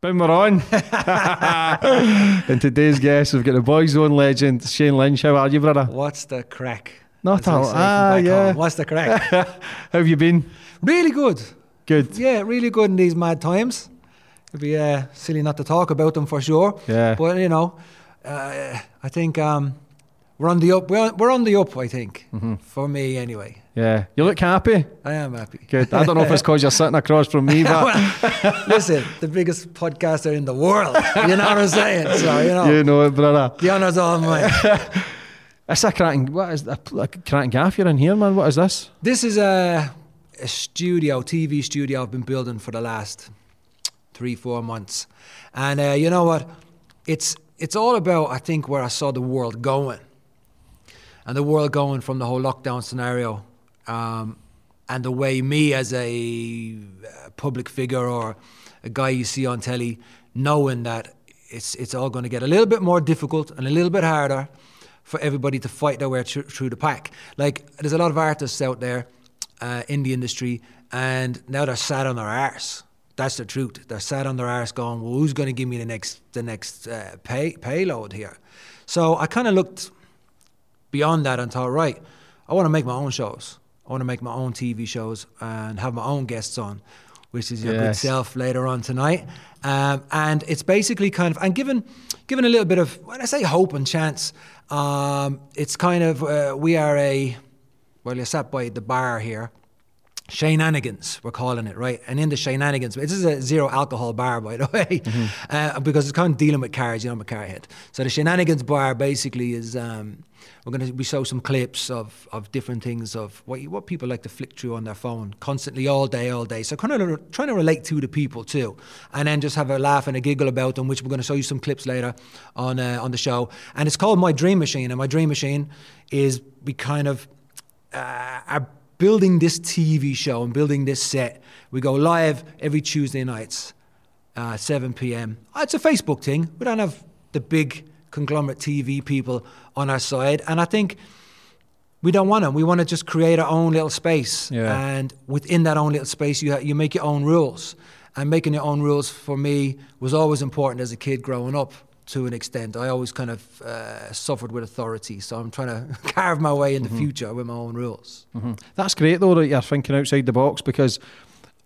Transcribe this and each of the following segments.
Boom, we're on. and today's guest, we've got the boys' own legend, Shane Lynch. How are you, brother? What's the crack? Not all. Ah, yeah. home. What's the crack? How have you been? really good. Good. Yeah, really good in these mad times. It'd be uh, silly not to talk about them for sure. Yeah. But you know, uh, I think um, we're on the up. We're on, we're on the up. I think Mm-hmm. for me anyway. Yeah. You look happy. I am happy. Good. I don't know if it's because you're sitting across from me, but Listen, the biggest podcaster in the world. You know what I'm saying? So you know, you know it, brother. the honour's all mine. It's a cracking. What is that? Like cracking gaff you're in here, man? What is this? This is a, a studio, TV studio I've been building for the last three, four months. And uh, you know what? It's, it's all about, I think, where I saw the world going. And the world going from the whole lockdown scenario. Um, and the way me, as a public figure or a guy you see on telly, knowing that it's, it's all going to get a little bit more difficult and a little bit harder for everybody to fight their way through, through the pack. Like, there's a lot of artists out there uh, in the industry, and now they're sat on their arse. That's the truth. They're sat on their arse, going, "Well, who's going to give me the next the next uh, pay payload here?" So I kind of looked beyond that and thought, right, I want to make my own shows. I want to make my own TV shows and have my own guests on, which is your good self later on tonight. Um, and it's basically kind of and given given a little bit of when I say hope and chance, um, it's kind of uh, we are a well, you're sat by the bar here. Shenanigans, we're calling it, right? And in the shenanigans, this is a zero alcohol bar, by the way, uh, because it's kind of dealing with cars, you know, I'm a car head. So the shenanigans bar basically is um, we're going to we show some clips of, of different things of what you, what people like to flick through on their phone constantly, all day, all day. So kind of re- trying to relate to the people too, and then just have a laugh and a giggle about them, which we're going to show you some clips later on uh, on the show. And it's called My Dream Machine, and My Dream Machine is we kind of uh, are building this TV show and building this set. We go live every Tuesday nights, uh, 7 p.m. Uh, It's a Facebook thing. We don't have the big conglomerate TV people on our side, and I think we don't want them. We want to just create our own little space, Yeah. and within that own little space, you ha- you make your own rules. And making your own rules for me was always important as a kid growing up. To an extent, I always kind of uh, suffered with authority, so I'm trying to carve my way in the future with my own rules. That's great though that you're thinking outside the box because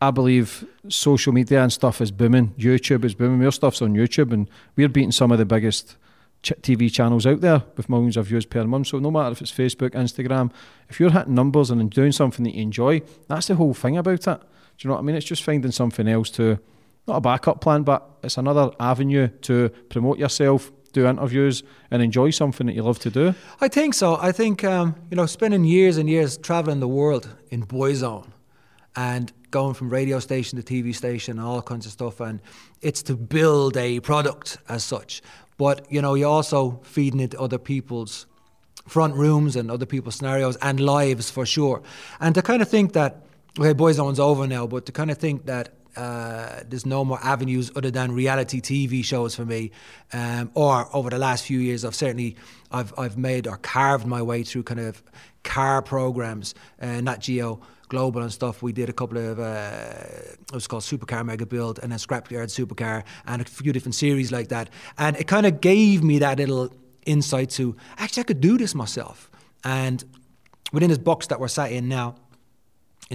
I believe social media and stuff is booming. YouTube is booming. Your stuff's on YouTube, and we're beating some of the biggest ch- TV channels out there with millions of views per month. So no matter if it's Facebook, Instagram, if you're hitting numbers and doing something that you enjoy, that's the whole thing about it. Do you know what I mean? It's just finding something else to, not a backup plan, but it's another avenue to promote yourself, do interviews, and enjoy something that you love to do. I think so. I think um, you know, spending years and years traveling the world in Boyzone, and going from radio station to TV station and all kinds of stuff. And it's to build a product as such. But you know, you're also feeding it other people's front rooms and other people's scenarios and lives for sure. And to kind of think that, okay, Boyzone's over now, but to kind of think that uh, there's no more avenues other than reality TV shows for me. Um, or over the last few years, I've certainly I've I've made or carved my way through kind of car programs, uh, Nat Geo. Global and stuff. We did a couple of uh, it was called Supercar Mega Build and then Scrapyard Supercar and a few different series like that. And it kind of gave me that little insight to actually I could do this myself. And within this box that we're sat in now,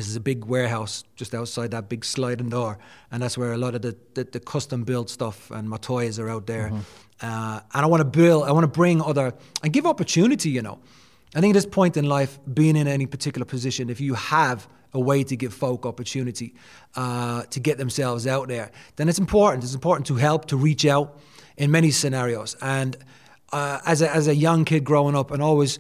is a big warehouse just outside that big sliding door, and that's where a lot of the, the, the custom built stuff and my toys are out there. Mm-hmm. Uh, and I want to build, I want to bring other and give opportunity. You know, I think at this point in life, being in any particular position, if you have a way to give folk opportunity uh, to get themselves out there, then it's important. It's important to help to reach out in many scenarios. And uh, as a, as a young kid growing up, and always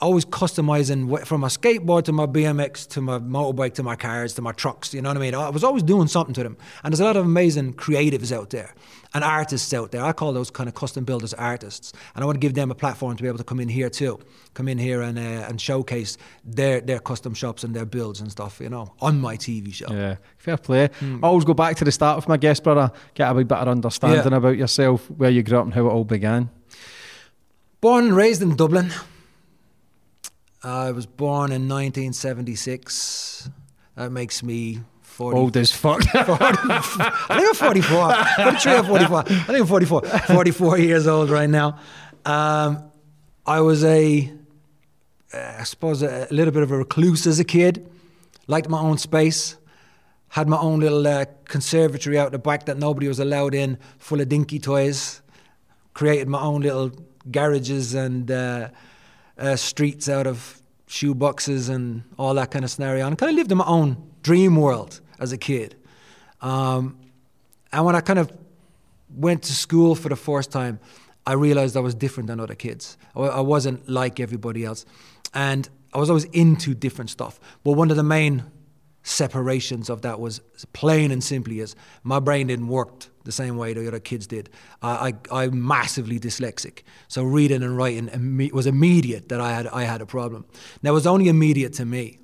always customizing from my skateboard to my BMX to my motorbike to my cars to my trucks. You know what I mean? I was always doing something to them. And there's a lot of amazing creatives out there and artists out there. I call those kind of custom builders artists. And I want to give them a platform to be able to come in here too, come in here and uh, and showcase their their custom shops and their builds and stuff. You know, on my TV show. Yeah, fair play. Mm. I always go back to the start of my guest, brother. Get a wee better understanding yeah. about yourself, where you grew up, and how it all began. Born and raised in Dublin. I was born in 1976. That makes me 40. Old as fuck. 40, I think I'm 44. 43 or 44. I think I'm 44. 44 years old right now. Um, I was a, I suppose, a little bit of a recluse as a kid. Liked my own space. Had my own little uh, conservatory out the back that nobody was allowed in, full of dinky toys. Created my own little garages and uh, uh, streets out of shoe boxes and all that kind of scenario, and kind of lived in my own dream world as a kid. Um, and when I kind of went to school for the first time, I realized I was different than other kids. I wasn't like everybody else. And I was always into different stuff. But one of the main separations of that was plain and simply is my brain didn't work the same way the other kids did. I, I, I'm massively dyslexic, so reading and writing imme- was immediate that I had I had a problem. Now it was only immediate to me.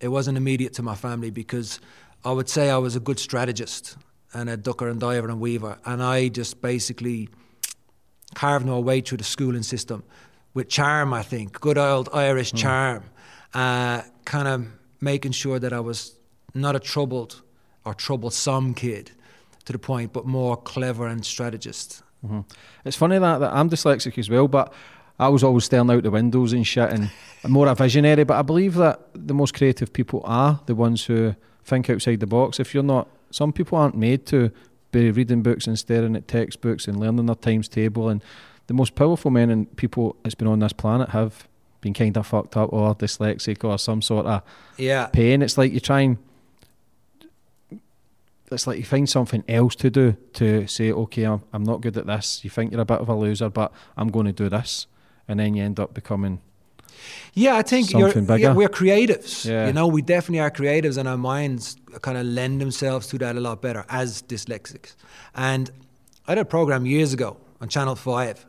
It wasn't immediate to my family because I would say I was a good strategist and a ducker and diver and weaver, and I just basically carved my way through the schooling system with charm. I think good old Irish mm. charm, uh, kind of making sure that I was not a troubled or troublesome kid to the point, but more clever and strategist. Mm-hmm. It's funny that, that I'm dyslexic as well, but I was always staring out the windows and shit and I'm more a visionary. But I believe that the most creative people are the ones who think outside the box. If you're not, some people aren't made to be reading books and staring at textbooks and learning their times table. And the most powerful men and people that's been on this planet have been kind of fucked up or dyslexic or some sort of yeah. pain. It's like you try and it's like you find something else to do to say, okay, I'm, I'm not good at this. You think you're a bit of a loser, but I'm going to do this, and then you end up becoming. Yeah, I think yeah, we're creatives. Yeah. You know, we definitely are creatives, and our minds kind of lend themselves to that a lot better as dyslexics. And I did a program years ago on Channel Five,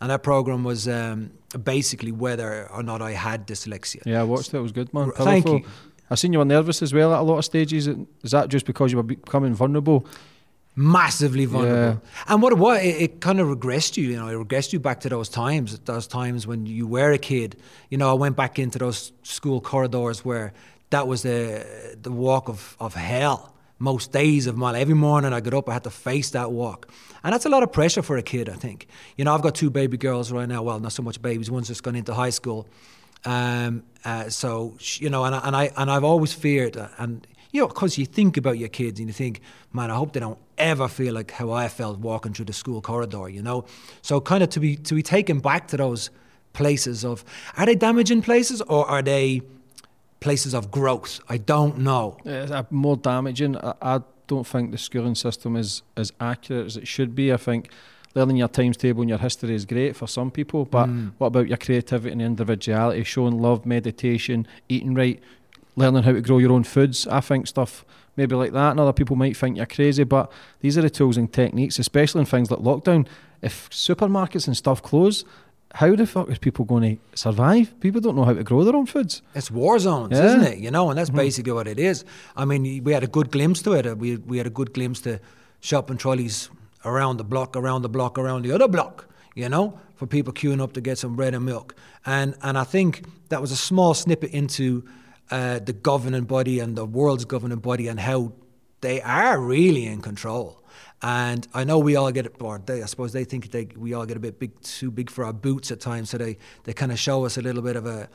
and that program was um, basically whether or not I had dyslexia. Yeah, I watched it. It was good, man. Powerful. Thank you. I seen you were nervous as well at a lot of stages. Is that just because you were becoming vulnerable? Massively vulnerable. Yeah. And what what it, it, kind of regressed you. You know, it regressed you back to those times. Those times when you were a kid. You know, I went back into those school corridors where that was the the walk of of hell most days of my life. Every morning I got up, I had to face that walk. And that's a lot of pressure for a kid, I think. You know, I've got two baby girls right now. Well, not so much babies. One's just gone into high school. Um, uh, so you know, and I, and I and I've always feared, uh, and you know, because you think about your kids and you think, man, I hope they don't ever feel like how I felt walking through the school corridor. You know, so kind of to be to be taken back to those places of are they damaging places or are they places of growth? I don't know. Uh, more damaging. I, I don't think the schooling system is as accurate as it should be. I think learning your times table and your history is great for some people, but mm. what about your creativity and individuality, showing love, meditation, eating right, learning how to grow your own foods? I think stuff maybe like that, and other people might think you're crazy. But these are the tools and techniques, especially in things like lockdown. If supermarkets and stuff close, how the fuck is people going to survive? People don't know how to grow their own foods. It's war zones, Yeah. isn't it? You know, and that's basically what it is. I mean, we had a good glimpse to it. We we had a good glimpse to shopping trolleys around the block, around the block, around the other block. You know, for people queuing up to get some bread and milk. And and I think that was a small snippet into uh, the governing body and the world's governing body and how they are really in control. And I know we all get, it, or they, I suppose they think they, we all get a bit big, too big for our boots at times. So they, they kind of show us a little bit of a,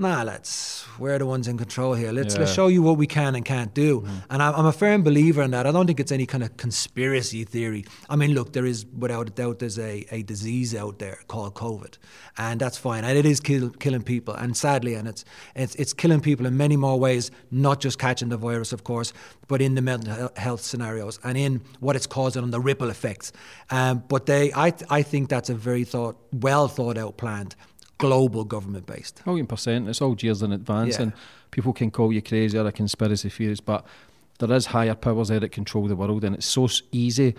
nah, let's, we're the ones in control here. Let's, let's show you what we can and can't do. And I'm, I'm a firm believer in that. I don't think it's any kind of conspiracy theory. I mean, look, there is, without a doubt, there's a, a disease out there called COVID. And that's fine. And it is kill, killing people. And sadly, and it's, it's, it's killing people in many more ways, not just catching the virus, of course, but in the mental health scenarios and in what it's causing on the ripple effects. Um, but they, I, I think that's a very thought, well thought out, planned, global government based. Oh, Million percent. It's all years in advance, Yeah. and people can call you crazy or a conspiracy theorist, but there is higher powers there that control the world, and it's so easy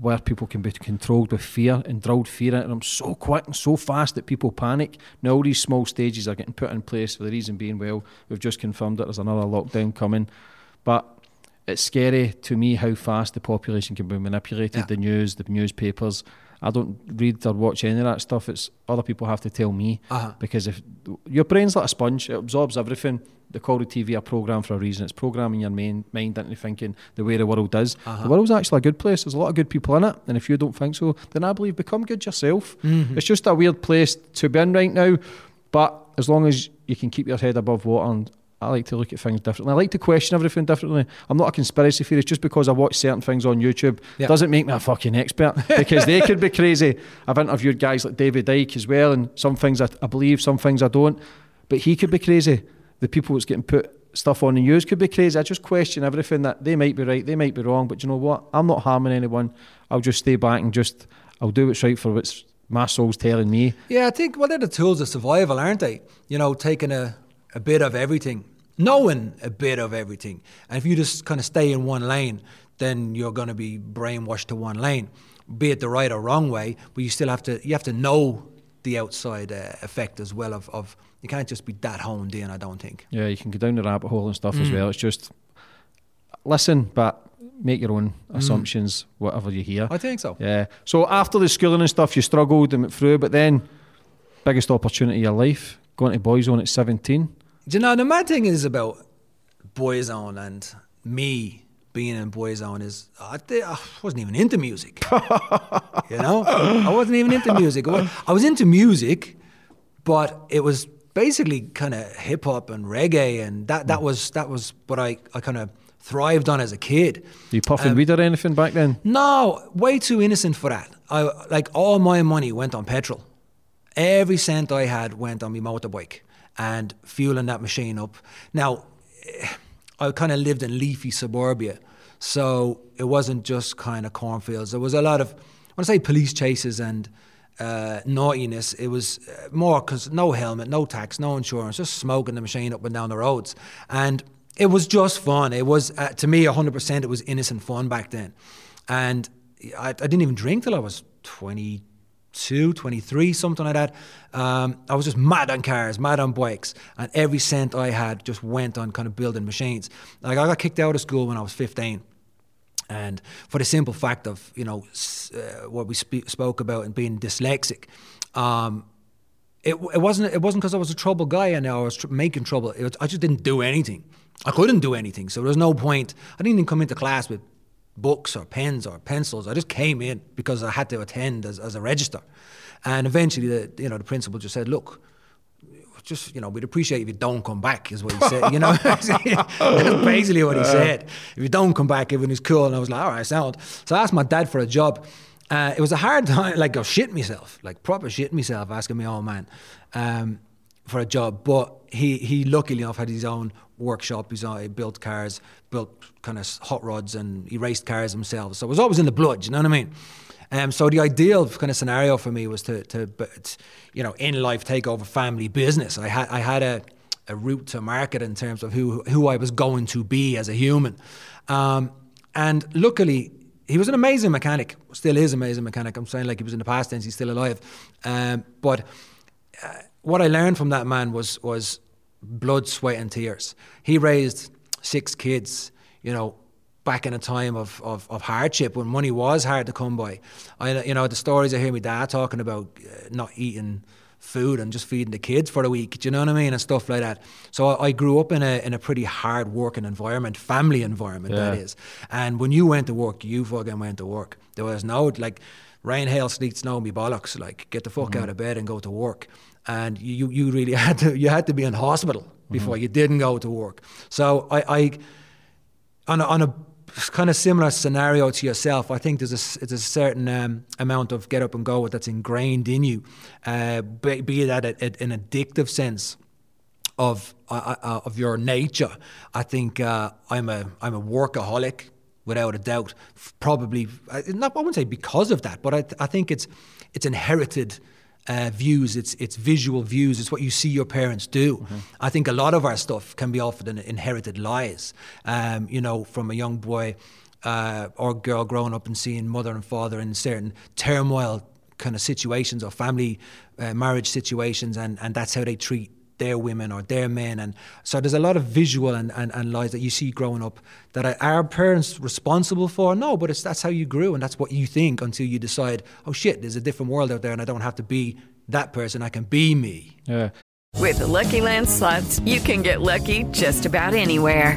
where people can be controlled with fear and drilled fear into them so quick and so fast that people panic. Now all these small stages are getting put in place for the reason being, well, we've just confirmed that there's another lockdown coming, but it's scary to me how fast the population can be manipulated. Yeah. The news, the newspapers. I don't read or watch any of that stuff. It's other people have to tell me Uh-huh. because if your brain's like a sponge, it absorbs everything. They call the TV a program for a reason. It's programming your main mind into thinking the way the world is. Uh-huh. The world's actually a good place. There's a lot of good people in it, and if you don't think so, then I believe become good yourself. Mm-hmm. It's just a weird place to be in right now, but as long as you can keep your head above water and I like to look at things differently. I like to question everything differently. I'm not a conspiracy theorist just because I watch certain things on YouTube Yeah. doesn't make me a fucking expert because they could be crazy. I've interviewed guys like David Icke as well, and some things I, I believe, some things I don't. But he could be crazy. The people that's getting put stuff on the news could be crazy. I just question everything that they might be right, they might be wrong. But you know what? I'm not harming anyone. I'll just stay back and just I'll do what's right for what's my soul's telling me. Yeah, I think well they're the tools of survival, aren't they? You know, taking a, a bit of everything, knowing a bit of everything. And if you just kind of stay in one lane, then you're going to be brainwashed to one lane, be it the right or wrong way. But you still have to you have to know the outside uh, effect as well of, of you can't just be that honed in. I don't think. Yeah, you can go down the rabbit hole and stuff Mm. as well. It's just listen, but make your own assumptions, whatever you hear. Mm. I think so. Yeah. So after the schooling and stuff, you struggled and went through, but then biggest opportunity of your life, going to Boyzone at 17. Do you know the mad thing is about Boyzone and me being in Boyzone is I, thi- I wasn't even into music. you know, I wasn't even into music. I was into music, but it was basically kind of hip hop and reggae, and that that was that was what I, I kind of thrived on as a kid. Were you puffing Um, weed or anything back then? No, way too innocent for that. I like all my money went on petrol. Every cent I had went on my motorbike and fueling that machine up. Now, I kind of lived in leafy suburbia, so it wasn't just kind of cornfields. There was a lot of, when I say police chases and uh, naughtiness, it was uh, more because no helmet, no tax, no insurance, just smoking the machine up and down the roads. And it was just fun. It was, uh, to me, 100% it was innocent fun back then. And I, I didn't even drink till I was 22, 23, something like that. Um, I was just mad on cars, mad on bikes, and every cent I had just went on kind of building machines. Like I got kicked out of school when I was 15. And for the simple fact of, you know, uh, what we spe- spoke about and being dyslexic, um, it, it wasn't it wasn't because I was a trouble guy and I was tr- making trouble. Was, I just didn't do anything. I couldn't do anything, so there was no point. I didn't even come into class with books or pens or pencils. I just came in because I had to attend as, as a register. And eventually, the you know the principal just said, "Look, just you know, we'd appreciate if you don't come back," is what he said. You know, that's basically what he said. If you don't come back, everything's cool. And I was like, "All right, sound." So I asked my dad for a job. Uh, it was a hard time, like I shitting myself, like proper shit myself, asking me oh man um, for a job. But he he luckily enough had his own workshop. He's he built cars, built kind of hot rods, and he raced cars himself. So it was always in the blood. You know what I mean? Um, so the ideal kind of scenario for me was to, to, you know, in life take over family business. I had, I had a, a route to market in terms of who who I was going to be as a human. Um, and luckily, he was an amazing mechanic. Still is an amazing mechanic. I'm saying like he was in the past tense. He's still alive. Um, but uh, what I learned from that man was was blood, sweat, and tears. He raised six kids. You know, back in a time of, of, of, hardship when money was hard to come by. I, you know, the stories I hear my dad talking about uh, not eating food and just feeding the kids for a week. Do you know what I mean? And stuff like that. So I, I grew up in a in a pretty hard working environment, family environment yeah. that is. And when you went to work, you fucking went to work. There was no like rain, hail, sleet, snow, me bollocks. Like get the fuck mm-hmm. out of bed and go to work. And you you really had to you had to be in hospital before mm-hmm. you didn't go to work. So I, I on a, on a kind of similar scenario to yourself. I think there's a, there's a certain um, amount of get up and go that's ingrained in you, uh, be, be, it at a, an addictive sense of uh, uh, of your nature. I think uh, I'm a I'm a workaholic without a doubt. Probably not. I wouldn't say because of that, but I, I think it's it's inherited uh, views, it's it's visual views, it's what you see your parents do. Mm-hmm. I think a lot of our stuff can be often inherited lies. Um, you know, from a young boy uh, or girl growing up and seeing mother and father in certain turmoil kind of situations or family uh, marriage situations, and, and that's how they treat their women or their men. And so there's a lot of visual and, and, and lies that you see growing up that are our parents responsible for? No, but it's, that's how you grew and that's what you think until you decide, oh shit, there's a different world out there and I don't have to be that person. I can be me. Yeah. With the Lucky Land slots, you can get lucky just about anywhere.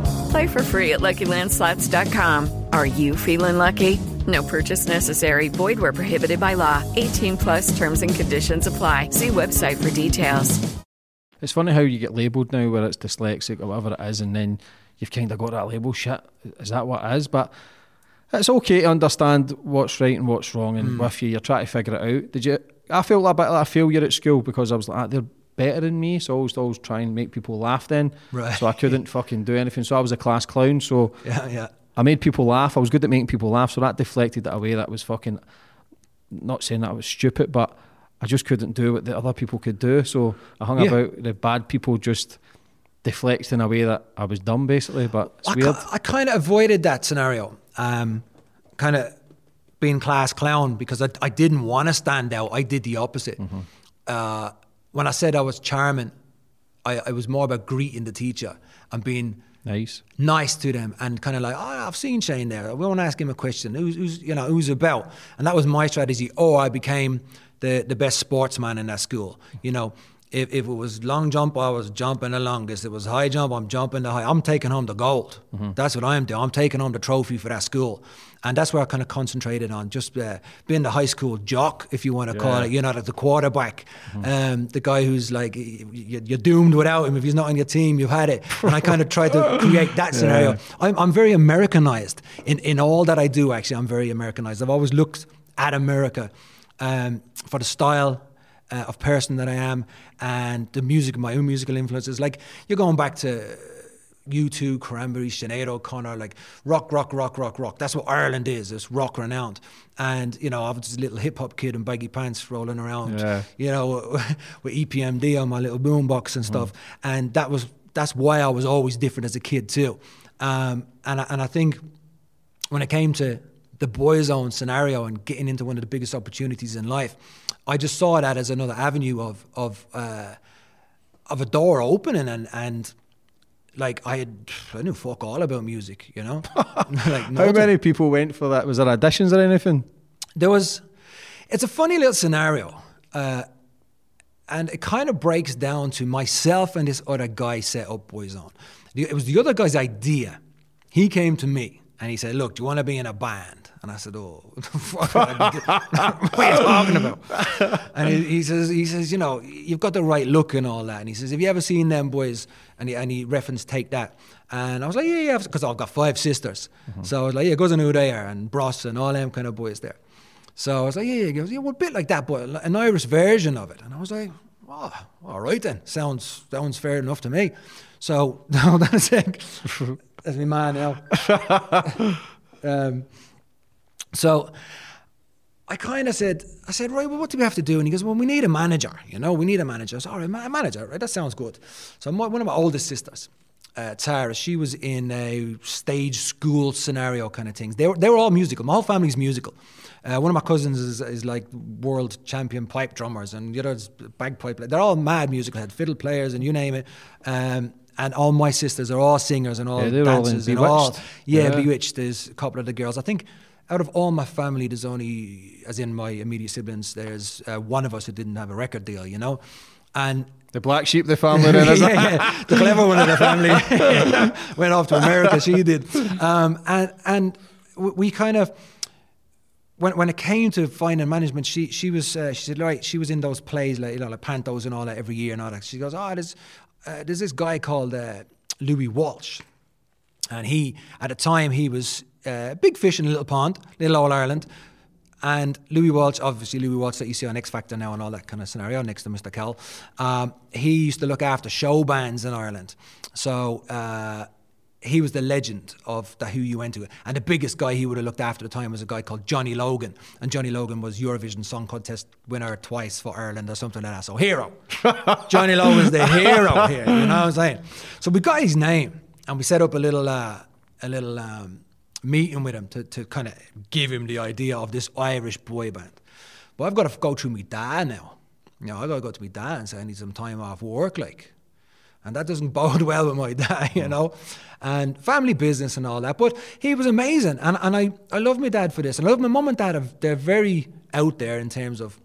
Play for free at LuckyLandSlots.com. Are you feeling lucky? No purchase necessary. Void where prohibited by law. 18 plus terms and conditions apply. See website for details. It's funny how you get labelled now where it's dyslexic or whatever it is, and then you've kind of got that label. Shit, is that what it is? But it's okay to understand what's right and what's wrong, and mm. with you, you're trying to figure it out. Did you? I felt a bit like a failure at school because I was like, ah, they're better than me, so I was always trying to make people laugh then. Right. So I couldn't fucking do anything. So I was a class clown. So yeah, yeah. I made people laugh. I was good at making people laugh, so that deflected that away. That was fucking. Not saying that I was stupid, but I just couldn't do what the other people could do. So I hung yeah. about the bad people just deflects in a way that I was dumb, basically. But it's I weird. I kind of avoided that scenario, um, kind of being class clown because I, I didn't want to stand out. I did the opposite. Mm-hmm. Uh, when I said I was charming, I, I was more about greeting the teacher and being nice, nice to them, and kind of like, oh, I've seen Shane there. I want to ask him a question. Who's, who's, you know, who's about? And that was my strategy. Or I became the the best sportsman in that school. You know, if, if it was long jump, I was jumping the longest. If it was high jump, I'm jumping the high. I'm taking home the gold. Mm-hmm. That's what I'm doing. I'm taking home the trophy for that school. And that's where I kind of concentrated on just uh, being the high school jock, if you want to yeah. call it. You know, the quarterback, mm-hmm. um, the guy who's like, you're doomed without him. If he's not on your team, you've had it. And I kind of tried to create that scenario. Yeah. I'm, I'm very Americanized in, in all that I do, actually. I'm very Americanized. I've always looked at America um, for the style uh, of person that I am and the music, my own musical influences. Like you're going back to U2, Cranberry, Sinead O'Connor, like rock, rock, rock, rock, rock. That's what Ireland is. It's rock renowned. And, you know, I was a little hip hop kid in baggy pants rolling around, yeah. you know, with EPMD on my little boombox and stuff. Mm. And that was, that's why I was always different as a kid too. Um, and, I, and I think when it came to the Boyzone scenario and getting into one of the biggest opportunities in life, I just saw that as another avenue of of uh, of a door opening and and like I had I knew fuck all about music, you know. like How many people went for that? Was there auditions or anything? There was. It's a funny little scenario. Uh, and it kind of breaks down to myself and this other guy set up Boyzone. It was the other guy's idea. He came to me and he said, "Look, do you want to be in a band?" And I said, "Oh, what are you talking about?" And he, he, says, "He says, you know, you've got the right look and all that." And he says, "Have you ever seen them boys?" And he, and he referenced "Take That." And I was like, "Yeah, yeah," because I've got five sisters. Mm-hmm. So I was like, "Yeah, goes on who they are and Bros and all them kind of boys there." So I was like, "Yeah, yeah." He goes, "Yeah, well, a bit like that, but an Irish version of it." And I was like, "Oh, all right then. Sounds sounds fair enough to me." So hold on a sec. That's my man now. um, so I kind of said, I said, right, well, what do we have to do? And he goes, well, we need a manager. You know, we need a manager. I said, all right, a manager, right? That sounds good. So my, one of my oldest sisters, uh, Tara, she was in a stage school scenario kind of things. They were, they were all musical. My whole family's musical. Uh, one of my cousins is, is like world champion pipe drummers, and the other's bagpipe. They're all mad musical head, fiddle players, and you name it. Um, and all my sisters are all singers and all yeah, dancers all and all. Yeah, yeah, B*Witched. There's a couple of the girls. I think out of all my family, there's only, as in my immediate siblings, there's uh, one of us who didn't have a record deal, you know, and. The black sheep of the family, then, yeah, yeah, the clever one of the family went off to America. She did, um, and and we kind of when, when it came to finding management, she she was uh, she said right she was in those plays like you know like Pantos and all that every year and all that. She goes, oh, there's uh, there's this guy called uh, Louis Walsh, and he at the time he was uh, big fish in a little pond, little All Ireland. And Louis Walsh, obviously Louis Walsh that you see on X Factor now and all that kind of scenario next to Mr. Cowell, um, he used to look after show bands in Ireland. So uh, he was the legend of the who you went to. And the biggest guy he would have looked after at the time was a guy called Johnny Logan. And Johnny Logan was Eurovision Song Contest winner twice for Ireland or something like that. So hero. Johnny Logan's the hero here, you know what I'm saying? So we got his name and we set up a little uh, a little um, meeting with him to, to kind of give him the idea of this Irish boy band. But I've got to go through my dad now. You know, I've got to go to my dad and say I need some time off work, like. And that doesn't bode well with my dad, you know, and family business and all that. But he was amazing. And, and I, I love my dad for this. And I love my mum and dad. They're very out there in terms of,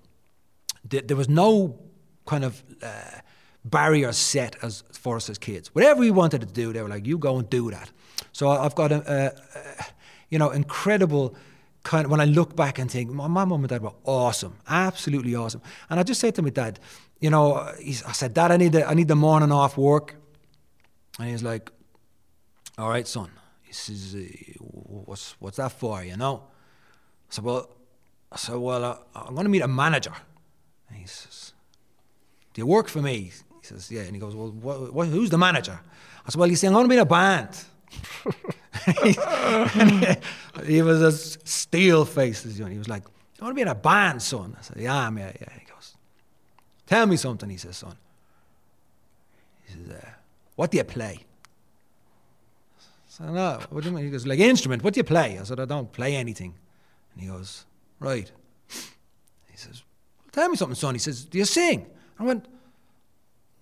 there was no kind of uh, barrier set as for us as kids. Whatever we wanted to do, they were like, you go and do that. So I've got a, a, a you know, incredible kind of, when I look back and think, my, my and dad were awesome, absolutely awesome. And I just said to my dad, you know, I said, Dad, I need the, I need the morning off work. And he's like, all right, son. He says, what's, what's that for, you know? I said, well, I said, well, uh, I'm going to meet a manager. And he says, do you work for me? He says, yeah. And he goes, well, what, what, who's the manager? I said, well, you see, I'm going to be in a band. he, he, was a steel face. He was like, I want to be in a band, son. I said, yeah, yeah, yeah. He goes, tell me something, he says, son. He says, uh, what do you play? I said, no, what do you mean? He goes, like instrument, what do you play? I said, I don't play anything. And he goes, right. He says, tell me something, son. He says, do you sing? I went,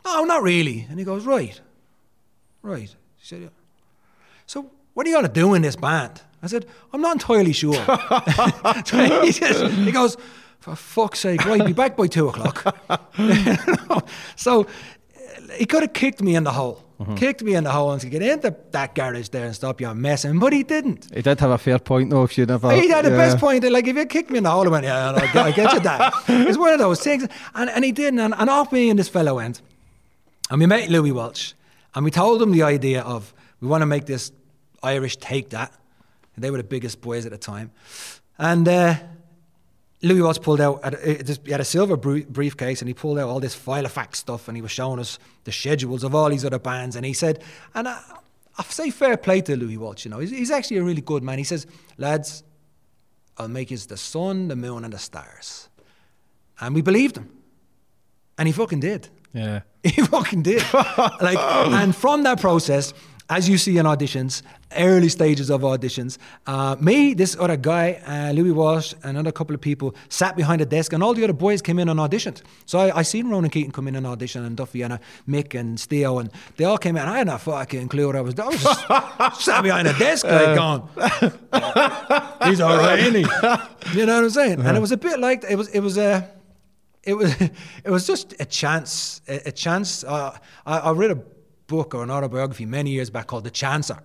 no, not really. And he goes, right, right. He said, yeah. So what are you going to do in this band? I said, I'm not entirely sure. he, says, he goes, for fuck's sake, right, be back by two o'clock. so he could have kicked me in the hole. Mm-hmm. Kicked me in the hole and said, get into that garage there and stop your messing. But he didn't. He did have a fair point though, if you never. He had the best point. Like, if you kicked me in the hole, I went, yeah, I get you that. it's one of those things. And, and he didn't. And, and off me and this fellow went. And we met Louis Walsh. And we told him the idea of, we want to make this Irish take that. And they were the biggest boys at the time. And uh, Louis Walsh pulled out, he had a silver briefcase and he pulled out all this file of fax stuff and he was showing us the schedules of all these other bands. And he said, and I, I say fair play to Louis Walsh, you know, he's, he's actually a really good man. He says, lads, I'll make you the sun, the moon, and the stars. And we believed him. And he fucking did. Yeah. He fucking did. like, and from that process, as you see in auditions, early stages of auditions, uh, me, this other guy, uh, Louis Walsh, and another couple of people sat behind a desk, and all the other boys came in and auditioned. So I, I seen Ronan Keating come in and audition, and Duffy, and uh, Mick, and Steo, and they all came in. I had no fucking clue what I was doing. I was just sat behind a desk, like, uh. going, he's all right, isn't he? You know what I'm saying? And it was a bit like, it was, it was a, it was it was just a chance. A, a chance. Uh, I, I read a book or an autobiography many years back called The Chancer,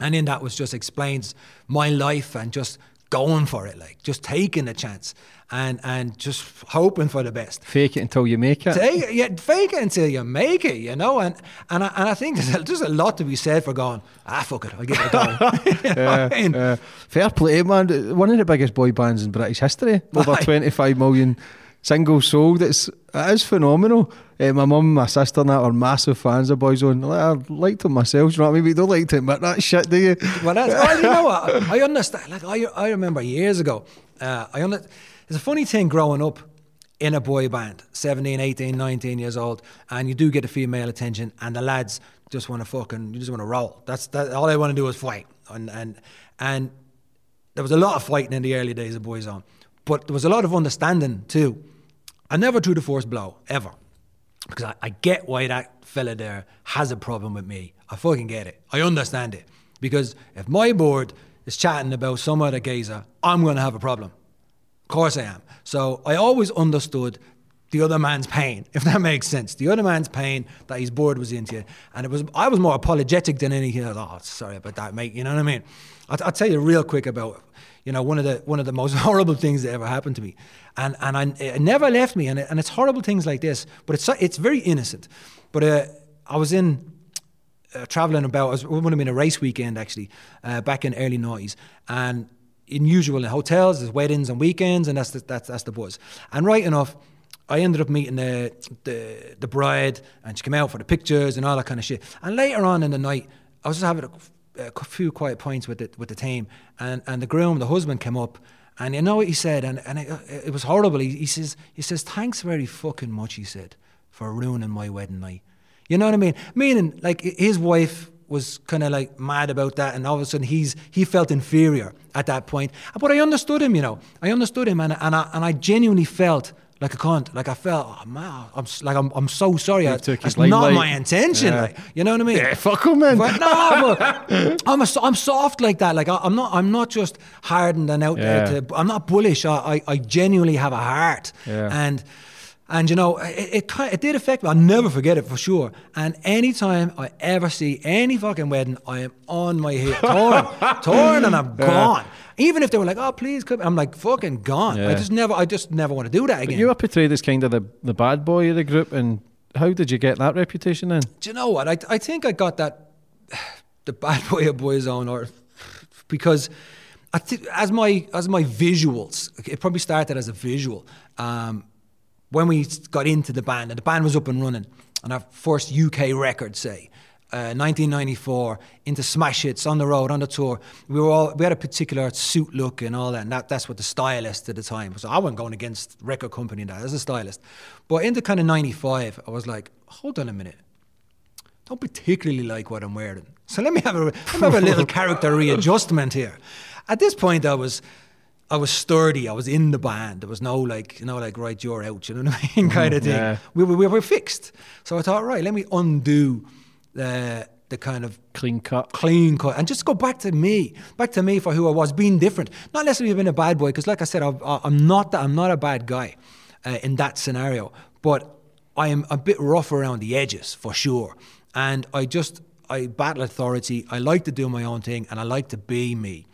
and in that was just explains my life and just going for it, like just taking a chance and and just hoping for the best. Fake it until you make it. Take yeah, fake it until you make it, you know. And and I, and I think there's, there's a lot to be said for going. Ah, fuck it, I'll give it a go. You know what I mean? Uh, fair play, man. One of the biggest boy bands in British history. Over Aye. 25 million singles sold. It's it is phenomenal. Uh, my mum, my sister, and that are massive fans of Boyzone. Like, I liked them myself. You know what I mean? But you don't like to admit that shit, do you? Well, that's, well, you know what? I understand. Like I, I remember years ago. Uh, I under, It's a funny thing growing up in a boy band, 17, 18, 19 years old, and you do get the female attention, and the lads just want to fucking, you just want to roll. That's that. All they want to do is fight, and and and there was a lot of fighting in the early days of Boyzone, but there was a lot of understanding too. I never threw the first blow ever because I, I get why that fella there has a problem with me. I fucking get it. I understand it because if my board is chatting about some other geezer, I'm going to have a problem. Of course I am. So I always understood the other man's pain, if that makes sense. The other man's pain that his board was into. And it was I was more apologetic than anything. Oh, sorry about that, mate. You know what I mean? I'll, I'll tell you real quick about you know one of the one of the most horrible things that ever happened to me, and and I, it never left me. And it, and it's horrible things like this, but it's it's very innocent. But uh, I was in uh, traveling about. It would have been a race weekend actually, uh, back in early noughties, and in usual in hotels, there's weddings and weekends, and that's the, that's that's the buzz. And right enough, I ended up meeting the, the the bride, and she came out for the pictures and all that kind of shit. And later on in the night, I was just having a, a few quiet points with the with the team, and and the groom, the husband, came up. And you know what he said, and, and it, it was horrible. He, he says, he says, thanks very fucking much, he said, for ruining my wedding night. You know what I mean? Meaning, like his wife was kind of like mad about that, and all of a sudden he's he felt inferior at that point. But I understood him, you know. I understood him, and and I and I genuinely felt like a cunt. Like I felt, oh man, I'm like I'm I'm so sorry. I, that's not my intention. Yeah. Like you know what I mean? Yeah, fuck him, man. But no, I'm a, so- I'm soft like that. Like I, I'm not I'm not just hardened and out Yeah. there to. I'm not bullish. I, I I genuinely have a heart. Yeah. And and you know, it, it it did affect me. I'll never forget it for sure. And anytime I ever see any fucking wedding, I am on my head, torn, torn, and I'm gone. Even if they were like, "Oh, please," come, I'm like, "Fucking gone." I just never, I just never want to do that But again. you were portrayed as kind of the, the bad boy of the group, and how did you get that reputation then? Do you know what? I, I think I got that the bad boy of Boyzone, or because I think as my as my visuals, it probably started as a visual. Um, when we got into the band, and the band was up and running, and our first UK record, say. Uh, 1994 into smash hits on the road on the tour we were all we had a particular suit look and all that and that, that's what the stylist at the time so I wasn't going against record company and that as a stylist but into kind of 95 I was like hold on a minute don't particularly like what I'm wearing. So let me have a let me have a little character readjustment here. At this point, I was I was sturdy. I was in the band. There was no like you know like right you're out. You know what I mean kind of thing. yeah. We, were we were fixed. So I thought right, let me undo the the kind of Clean cut. clean cut and just go back to me, back to me for who I was, being different. Not necessarily being a bad boy, because like I said, I, I'm not that, I'm not a bad guy uh, in that scenario, but I am a bit rough around the edges for sure. And I just I battle authority. I like to do my own thing, and I like to be me.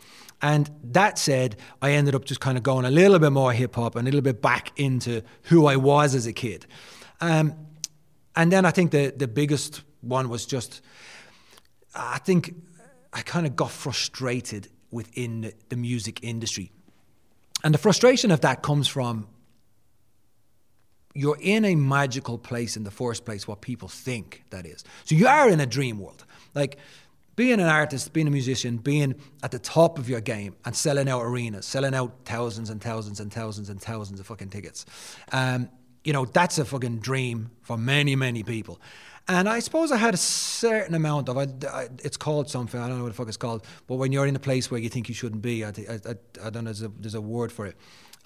And that said, I ended up just kind of going a little bit more hip hop, and a little bit back into who I was as a kid. Um, and then I think the the biggest one was just I think I kind of got frustrated within the- the music industry. And the frustration of that comes from you're in a magical place in the first place, what people think that is. So you are in a dream world. Like being an artist, being a musician, being at the top of your game and selling out arenas, selling out thousands and thousands and thousands and thousands of fucking tickets. Um, you know, that's a fucking dream for many, many people. And I suppose I had a certain amount of, I, I- it's called something, I don't know what the fuck it's called, but when you're in a place where you think you shouldn't be, I, I, don't know, there's a, there's a word for it.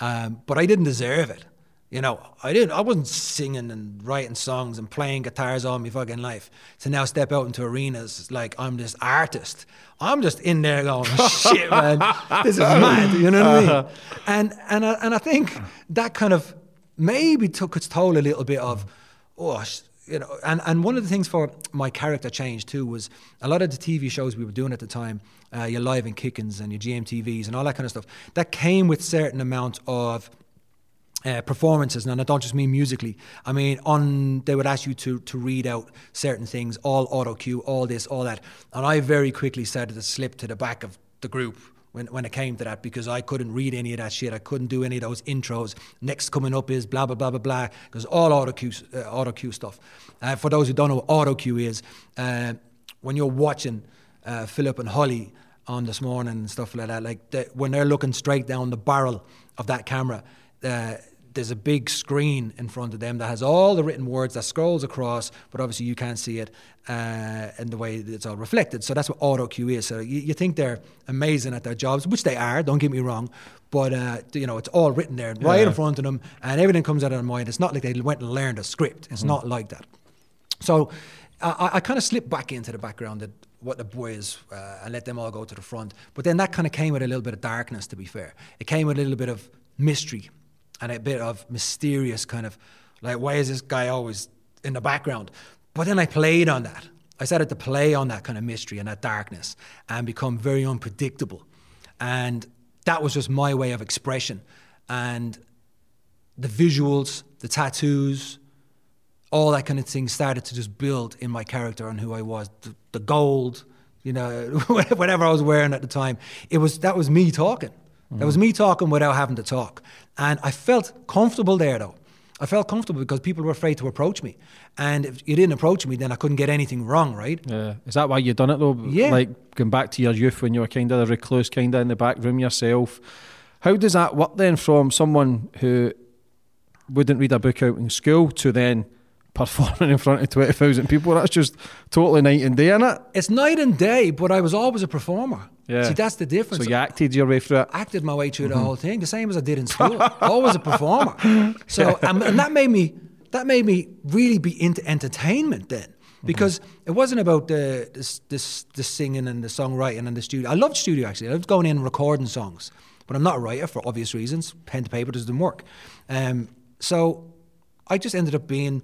Um, but I didn't deserve it. You know, I didn't. I wasn't singing and writing songs and playing guitars all my fucking life. To now step out into arenas like I'm this artist. I'm just in there going, shit, man, this is mad. You know what I mean? And and I, and I think that kind of maybe took its toll a little bit of, oh, sh- you know, and, and one of the things for my character change too was a lot of the TV shows we were doing at the time, uh, your live and kickins and your GMTVs and all that kind of stuff, that came with certain amount of uh, performances, and I don't just mean musically. I mean, on they would ask you to to read out certain things, all auto cue, all this, all that, and I very quickly started to slip to the back of the group when when it came to that because I couldn't read any of that shit. I couldn't do any of those intros. Next coming up is blah blah blah blah blah because all auto cue uh, auto cue stuff. Uh, for those who don't know what auto cue is, uh, when you're watching uh, Phillip and Holly on this morning and stuff like that, like the, when they're looking straight down the barrel of that camera. There's a big screen in front of them that has all the written words that scrolls across, but obviously you can't see it uh, in the way that it's all reflected. So that's what auto cue is. So you, you think they're amazing at their jobs, which they are. Don't get me wrong, but uh, you know it's all written there right Yeah. in front of them, and everything comes out of their mind. It's not like they went and learned a script. It's not like that. So I, I kind of slipped back into the background that what the boys uh, and let them all go to the front. But then that kind of came with a little bit of darkness, to be fair. It came with a little bit of mystery and a bit of mysterious kind of like, why is this guy always in the background? But then I played on that. I started to play on that kind of mystery and that darkness and become very unpredictable. And that was just my way of expression. And the visuals, the tattoos, all that kind of thing started to just build in my character and who I was. The, the gold, you know, whatever I was wearing at the time. It was that was me talking. That was me talking without having to talk. And I felt comfortable there though. I felt comfortable because people were afraid to approach me. And if you didn't approach me, then I couldn't get anything wrong, right? Yeah. Is that why you done it though? Yeah. Like going back to your youth when you were kind of a recluse, kind of in the back room yourself. How does that work then from someone who wouldn't read a book out in school to then performing in front of 20,000 people? That's just totally night and day, innit? It's night and day, but I was always a performer. Yeah. See, that's the difference. So you acted your way through it. acted my way through the mm-hmm. whole thing, the same as I did in school. Always a performer. So and, um, and that made me that made me really be into entertainment then. Mm-hmm. Because it wasn't about the this, this the singing and the songwriting and the studio. I loved studio actually. I loved going in and recording songs, but I'm not a writer for obvious reasons. Pen to paper doesn't work. Um, so I just ended up being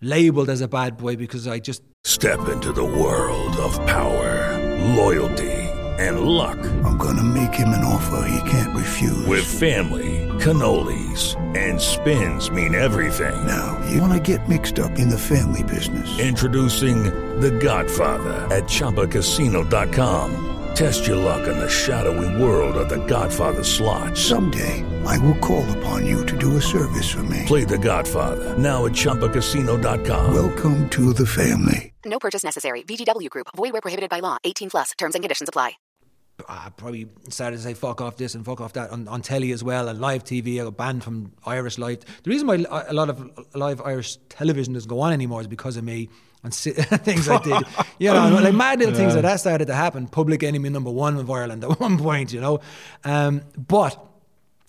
labeled as a bad boy because I just Step into the world of power, loyalty, and luck. I'm gonna make him an offer he can't refuse. With family, cannolis, and spins mean everything. now, you wanna get mixed up in the family business. Introducing The Godfather at ChumbaCasino.com. Test your luck in the shadowy world of The Godfather slot. Someday, I will call upon you to do a service for me. Play The Godfather now at ChumbaCasino.com. Welcome to the family. No purchase necessary. VGW Group. Void where prohibited by law. 18 plus. Terms and conditions apply. I probably started to say fuck off this and fuck off that on, on telly as well and live TV. I got banned from Irish live. The reason why a lot of live Irish television doesn't go on anymore is because of me things I did. You know, like mad little things like that started to happen. Public enemy number one of Ireland at one point, you know. Um, but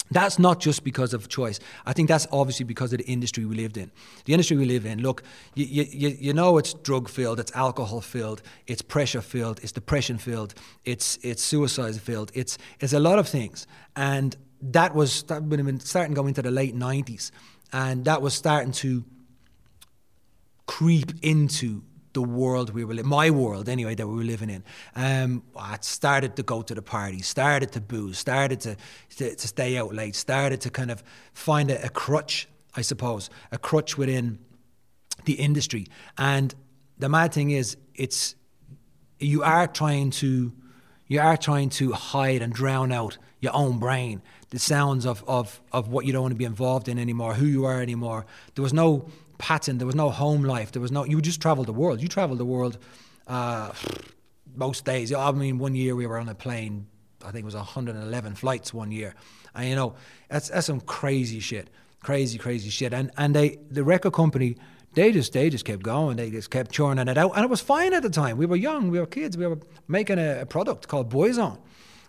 that's not just because of choice. I think that's obviously because of the industry we lived in. The industry we live in, look, you, you, you know it's drug filled, it's alcohol filled, it's pressure filled, it's depression filled, it's, it's suicide filled, it's, it's a lot of things. And that was that would have been starting going into the late 90s. And that was starting to creep into the world we were li- my world anyway that we were living in. Um, I started to go to the party, started to booze, started to, to to stay out late, started to kind of find a, a crutch, I suppose, a crutch within the industry. And the mad thing is, it's you are trying to you are trying to hide and drown out your own brain, the sounds of, of, of what you don't want to be involved in anymore, who you are anymore. There was no pattern, there was no home life, there was no you just traveled the world. You traveled the world uh, most days. I mean one year we were on a plane, I think it was 111 flights one year. And you know, that's that's some crazy shit. Crazy, crazy shit. And and they the record company they just they just kept going. They just kept churning it out, and it was fine at the time. We were young, we were kids. We were making a, a product called Boyzone,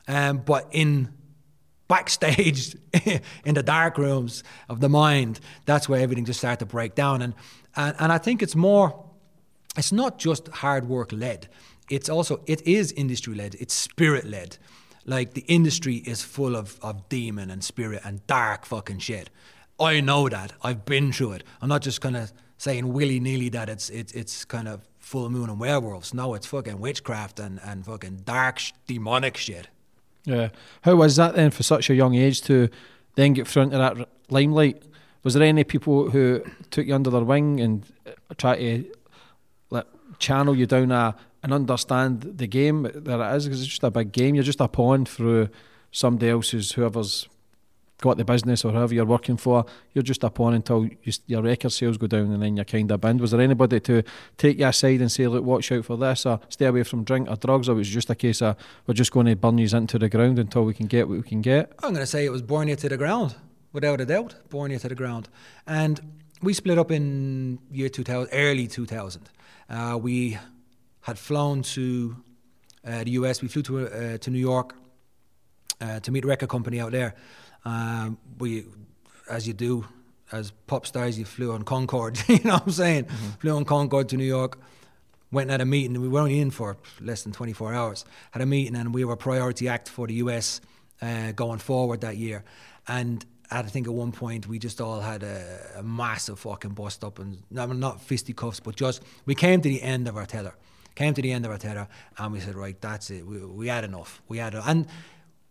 um, but in backstage in the dark rooms of the mind, that's where everything just started to break down. And and, and I think it's more, it's not just hard work led. It's also it is industry led. It's spirit led. Like the industry is full of of demon and spirit and dark fucking shit. I know that. I've been through it. I'm not just kind of saying willy nilly that it's it's it's kind of full moon and werewolves. No, it's fucking witchcraft and and fucking dark sh- demonic shit. Yeah. How was that then for such a young age to then get thrown into that limelight? Was there any people who took you under their wing and uh, try to like, channel you down a and understand the game that it is? Because it's just a big game. You're just a pawn through somebody else's, whoever's got the business or whoever you're working for. You're just a pawn until you, your record sales go down and then you're kind of binned. Was there anybody to take you aside and say, look, watch out for this or stay away from drink or drugs? Or was it just a case of we're just going to burn you into the ground until we can get what we can get? I'm going to say it was born you to the ground, without a doubt, born you to the ground. And we split up in year 2000, early 2000. Uh, we had flown to uh, the US. We flew to uh, to New York uh, to meet a record company out there. Um, we, as you do, as pop stars, you flew on Concorde. you know what I'm saying? Flew on Concorde to New York. Went and had a meeting. We were only in for less than 24 hours. Had a meeting, and we were a priority act for the US uh, going forward that year. And I think at one point we just all had a, a massive fucking bust up, and no, not fisticuffs, but just we came to the end of our tether. Came to the end of our tether, and we said, right, that's it. We, we had enough. We had, and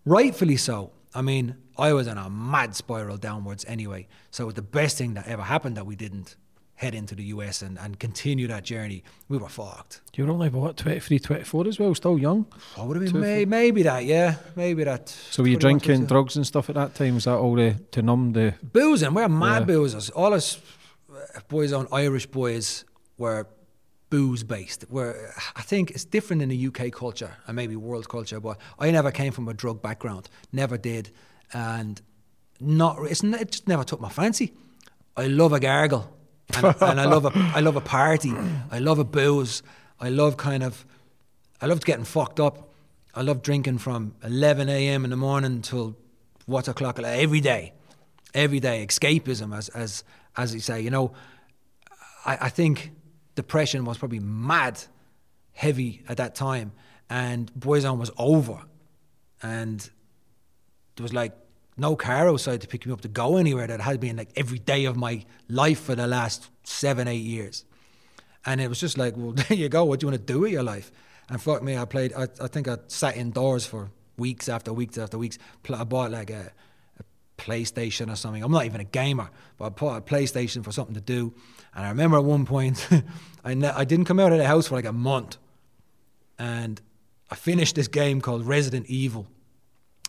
rightfully so. I mean, I was on a mad spiral downwards anyway. So it was the best thing that ever happened that we didn't head into the US and, and continue that journey. We were fucked. You were only, what, 23, 24 as well, still young? I would have been may, maybe that, yeah, maybe that. So were you 21, drinking drugs and stuff at that time? Was that all the, to numb the... boozing. We're mad Yeah. boozers. All us uh, boys on Irish boys were booze based. Where I think it's different in the UK culture and maybe world culture, but I never came from a drug background. Never did, and not. It's it just never took my fancy. I love a gargle, and, and I love a I love a party. I love a booze. I love kind of. I loved getting fucked up. I love drinking from 11 a.m. in the morning till what o'clock every day, every day. Escapism, as as as you say. You know, I, I think depression was probably mad heavy at that time, and Boyzone was over, and there was like no car outside to pick me up to go anywhere. That had been like every day of my life for the last seven, eight years. And it was just like, well, there you go. What do you want to do with your life? And fuck me, I played. I, I think I sat indoors for weeks after weeks after weeks. I bought like a, a PlayStation or something. I'm not even a gamer, but I bought a PlayStation for something to do. And I remember at one point, I ne- I didn't come out of the house for like a month, and I finished this game called Resident Evil.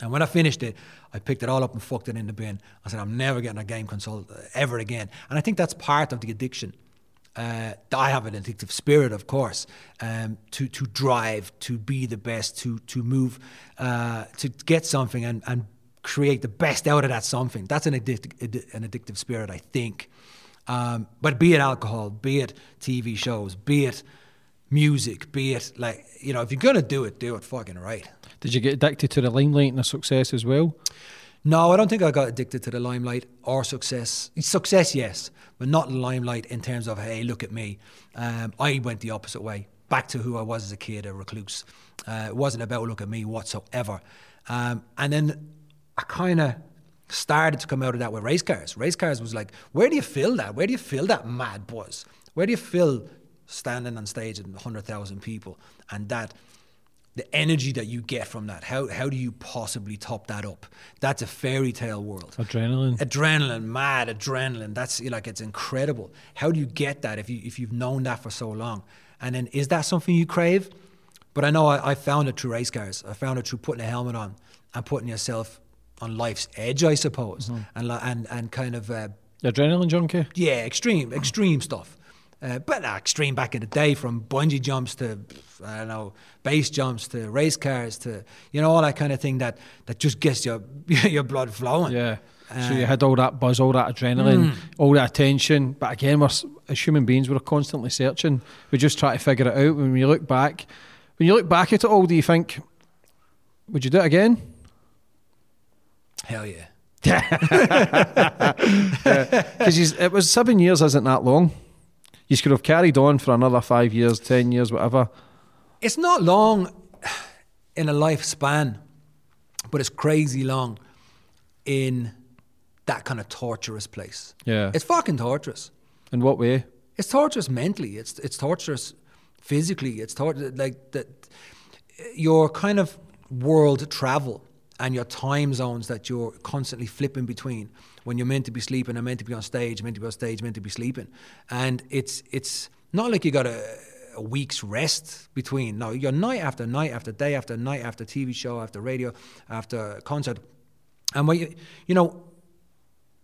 And when I finished it, I picked it all up and fucked it in the bin. I said, I'm never getting a game console ever again. And I think that's part of the addiction. Uh, I have an addictive spirit, of course, um, to to drive, to be the best, to to move, uh, to get something and, and create the best out of that something. That's an addic- addi- an addictive spirit, I think. Um, but be it alcohol, be it TV shows, be it music, be it like you know, if you're gonna do it, do it fucking right. Did you get addicted to the limelight and the success as well? No, I don't think I got addicted to the limelight or success. Success, yes, but not limelight in terms of hey, look at me. Um, I went the opposite way, back to who I was as a kid, a recluse. Uh, it wasn't about look at me whatsoever. Um, and then I kind of started to come out of that with race cars. Race cars was like, where do you feel that? Where do you feel that mad buzz? Where do you feel standing on stage hundred thousand people and that? the energy that you get from that. How how do you possibly top that up? That's a fairy tale world. Adrenaline. Adrenaline, mad adrenaline. That's like it's incredible. How do you get that if you if you've known that for so long? And then is that something you crave? But I know I, I found it through race cars. I found it through putting a helmet on and putting yourself on life's edge, I suppose, and li- and and kind of uh, Adrenaline junkie? yeah, extreme, extreme stuff. Uh, but uh, extreme back in the day, from bungee jumps to I don't know, base jumps to race cars to you know all that kind of thing that that just gets your your blood flowing. Yeah. so Uh, you had all that buzz, all that adrenaline, Mm. all that attention. But again, we're, as human beings, we're constantly searching. We just try to figure it out. When you look back, when you look back at it all, do you think, would you do it again? Hell yeah. Because it was seven years, isn't that long? You could have carried on for another five years, ten years, whatever. It's not long in a lifespan, but it's crazy long in that kind of torturous place. Yeah. It's fucking torturous. In what way? It's torturous mentally. It's it's torturous physically. It's tor- like that. Your kind of world travel and your time zones that you're constantly flipping between. When you're meant to be sleeping and meant to be on stage, meant to be on stage, meant to be sleeping, and it's it's not like you got a, a week's rest between. No, you're night after night after day after night after TV show after radio after concert, and what you you know,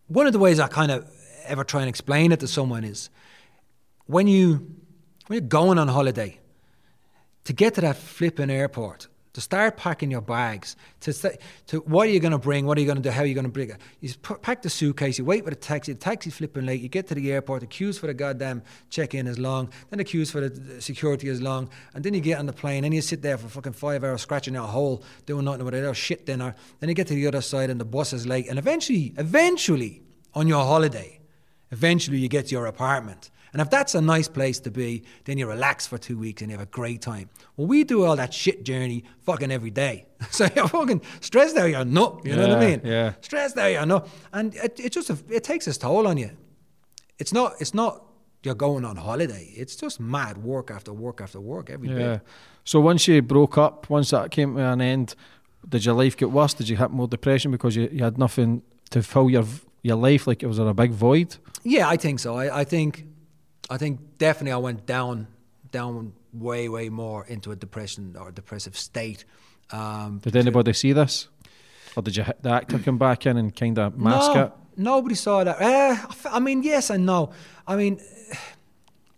one of the ways I kind of ever try and explain it to someone is when you when you're going on holiday to get to that flipping airport to start packing your bags to st- to what are you going to bring what are you going to do how are you going to bring it you put, pack the suitcase you wait for the taxi the taxi's flipping late you get to the airport the queues for the goddamn check-in is long then the queues for the the security is long and then you get on the plane and you sit there for fucking five hours scratching out a hole doing nothing with it or shit dinner then you get to the other side and the bus is late and eventually eventually on your holiday eventually you get to your apartment. And if that's a nice place to be, then you relax for two weeks and you have a great time. Well, we do all that shit journey fucking every day. So you're fucking stressed out, you're nut. You know what I mean? yeah. Stressed out, you're nut. And it, it just, it takes its toll on you. It's not, it's not you're going on holiday. It's just mad work after work after work every day. Yeah. So once you broke up, once that came to an end, did your life get worse? Did you hit more depression because you, you had nothing to fill your your life? Like it was in a big void. Yeah, I think so. I, I think, I think definitely I went down, down way, way more into a depression or depressive state. Um, Did anybody see this, or did you hit the actor come back in and kind of mask no, it? Nobody saw that. Uh, I mean, yes and no. I mean,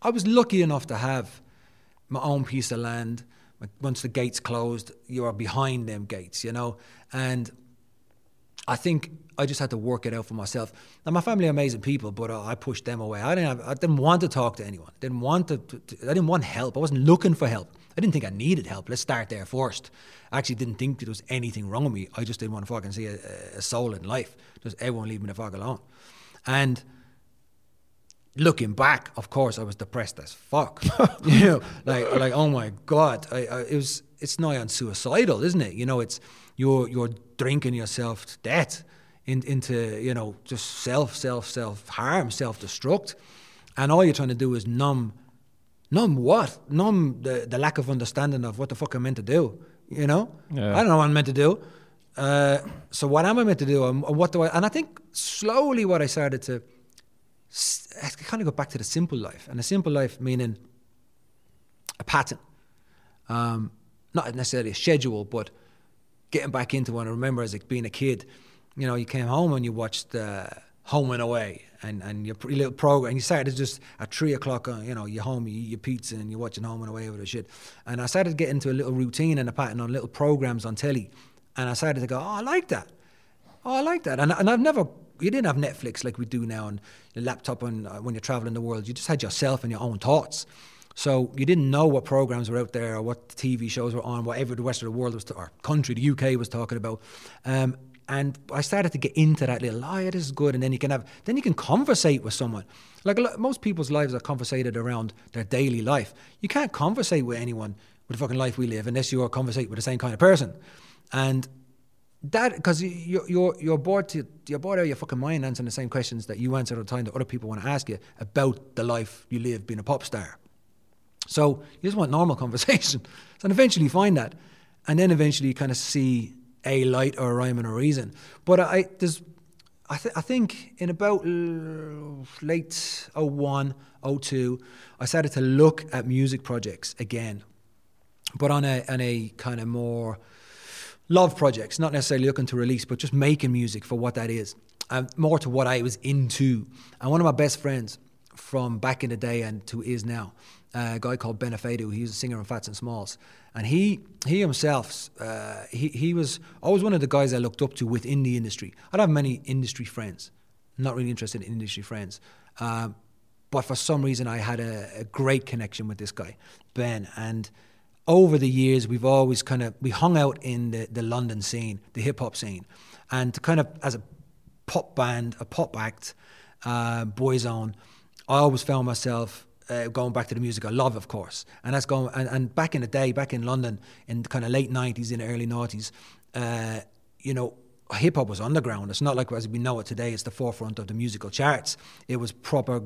I was lucky enough to have my own piece of land. Once the gates closed, you are behind them gates, you know. And I think I just had to work it out for myself. Now, my family are amazing people, but uh, I pushed them away. I didn't. Have, I didn't want to talk to anyone. Didn't want to, to, to- I didn't want help. I wasn't looking for help. I didn't think I needed help. Let's start there first. I actually didn't think there was anything wrong with me. I just didn't want to fucking see a, a soul in life. Just everyone leave me the fuck alone. And looking back, of course, I was depressed as fuck. you know, like like oh my god, I, I, it was. It's nigh on suicidal, isn't it? You know, it's you're you're drinking yourself to death in, into you know just self self self harm, self destruct, and all you're trying to do is numb. Numb what? Numb the, the lack of understanding of what the fuck I'm meant to do. You know, Yeah. I don't know what I'm meant to do. Uh, so what am I meant to do? And what do I? And I think slowly what I started to I kind of go back to the simple life, and a simple life meaning a pattern, um, not necessarily a schedule, but getting back into one. I remember as like being a kid, you know, you came home and you watched uh, Home and Away, and and your little program, and you started just at three o'clock, uh, you know, you're home, you eat your pizza, and you're watching Home and Away with the shit. And I started to get into a little routine and a pattern on little programs on telly, and I started to go, oh, I like that. Oh, I like that. And, and I've never, you didn't have Netflix like we do now and your laptop and uh, when you're traveling the world. You just had yourself and your own thoughts. So you didn't know what programs were out there or what TV shows were on, whatever the rest of the world was, to, or country, the UK was talking about. Um, and I started to get into that little, oh yeah, this is good. And then you can have, then you can conversate with someone. Like lot, most people's lives are conversated around their daily life. You can't conversate with anyone with the fucking life we live unless you're conversate with the same kind of person. And that because you're you're you're bored to you're bored out of your fucking mind answering the same questions that you answer all the time that other people want to ask you about the life you live being a pop star. So you just want normal conversation. and eventually you find that, and then eventually you kind of see a light or a rhyme and a reason. But I there's I, th- I think in about late 01, 02, I started to look at music projects again, but on a on a kind of more love projects, not necessarily looking to release, but just making music for what that is, um, more to what I was into. And one of my best friends from back in the day and to is now, a guy called Ben Ofoedu, he was a singer in Phats and Smalls. And he, he himself, uh, he, he was always one of the guys I looked up to within the industry. I don't have many industry friends, not really interested in industry friends. Um, but for some reason, I had a, a great connection with this guy, Ben. And over the years, we've always kind of we hung out in the, the London scene, the hip hop scene, and to kind of as a pop band, a pop act, uh, Boyzone, I always found myself uh, going back to the music I love, of course, and that's going. And, and back in the day, back in London, in the kind of late '90s, in the early '90s, uh, you know, hip hop was underground. It's not like as we know it today. It's the forefront of the musical charts. It was proper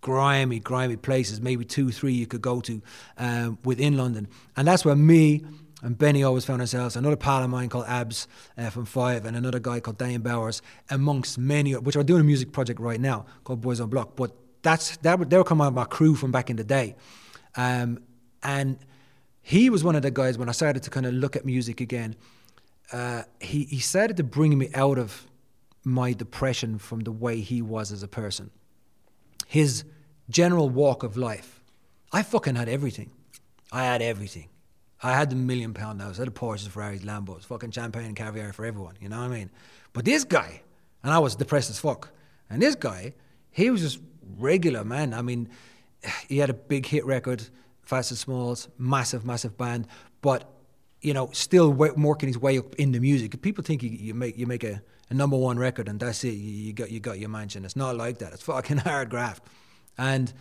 grimy, grimy places. Maybe two, three you could go to um, within London, and that's where me and Benny always found ourselves. Another pal of mine called Abs uh, from Five, and another guy called Dane Bowers, amongst many, which are doing a music project right now called Boyz on Block. But that's that they were coming out of my crew from back in the day, um, and he was one of the guys when I started to kind of look at music again. Uh, he he started to bring me out of my depression from the way he was as a person. His general walk of life. I fucking had everything. I had everything. I had the million pound house. I had the Porsches, Ferraris, Lambos, fucking champagne and caviar for everyone. You know what I mean? But this guy, and I was depressed as fuck. And this guy, he was just regular, man. I mean, he had a big hit record, Fast and Smalls, massive, massive band, but you know, still working his way up in the music. People think you, you make you make a, a, number one record and that's it. You, you, got you got your mansion. It's not like that. It's fucking hard graft. And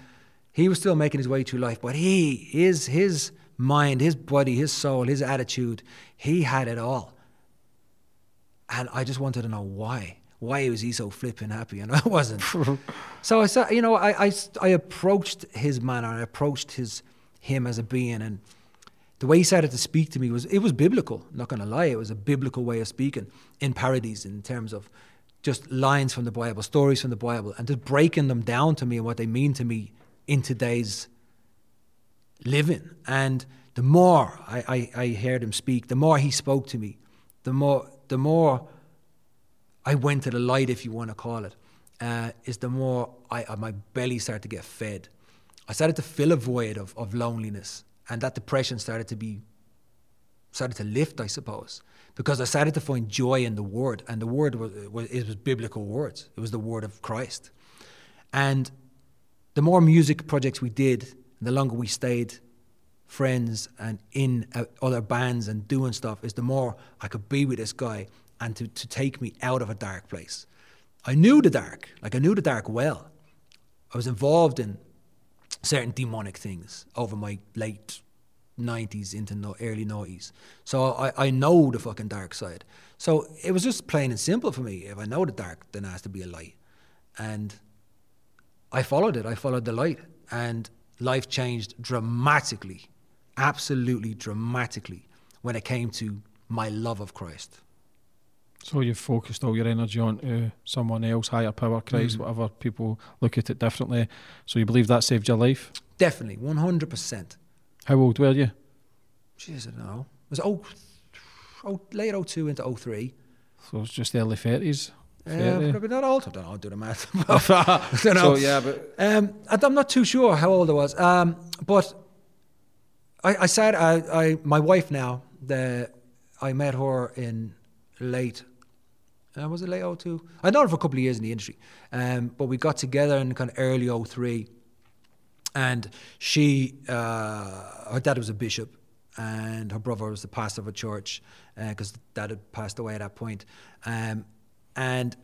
he was still making his way through life, but he his his mind, his body, his soul, his attitude, he had it all. And I just wanted to know why. Why was he so flipping happy and I wasn't? so I said, you know, I, I, I approached his manner, I approached his him as a being, and the way he started to speak to me was it was biblical. Not going to lie, it was a biblical way of speaking in parodies in terms of just lines from the Bible, stories from the Bible, and just breaking them down to me and what they mean to me in today's living. And the more I, I, I heard him speak, the more he spoke to me, the more the more I went to the light, if you want to call it, uh, is the more I, uh, my belly started to get fed. I started to fill a void of, of loneliness, and that depression started to be started to lift, I suppose, because I started to find joy in the Word, and the Word was, was it was biblical words. It was the Word of Christ, and the more music projects we did, the longer we stayed friends and in uh, other bands and doing stuff, is the more I could be with this guy and to, to take me out of a dark place. I knew the dark, like I knew the dark well. I was involved in certain demonic things over my late 90s into no, early 90s. So I, I know the fucking dark side. So it was just plain and simple for me. If I know the dark, then there has to be a light. And I followed it. I followed the light. And life changed dramatically, absolutely dramatically, when it came to my love of Christ. So you've focused all your energy on uh, someone else, higher power, Christ, mm. whatever people look at it differently. So you believe that saved your life? Definitely, one hundred percent. How old were you? Jeez, I don't know. It was oh, oh late 02 into 03. So it's just the early thirties. Yeah, probably not old. I don't know. I'll do the math. I don't know. So yeah, but um, I'm not too sure how old I was. Um, but I, I said I, I, my wife now. The I met her in late uh, was it late 02? I'd known her for a couple of years in the industry, um, but we got together in kind of early 03. And she, uh, her dad was a bishop, and her brother was the pastor of a church, because uh, dad had passed away at that point. Um, and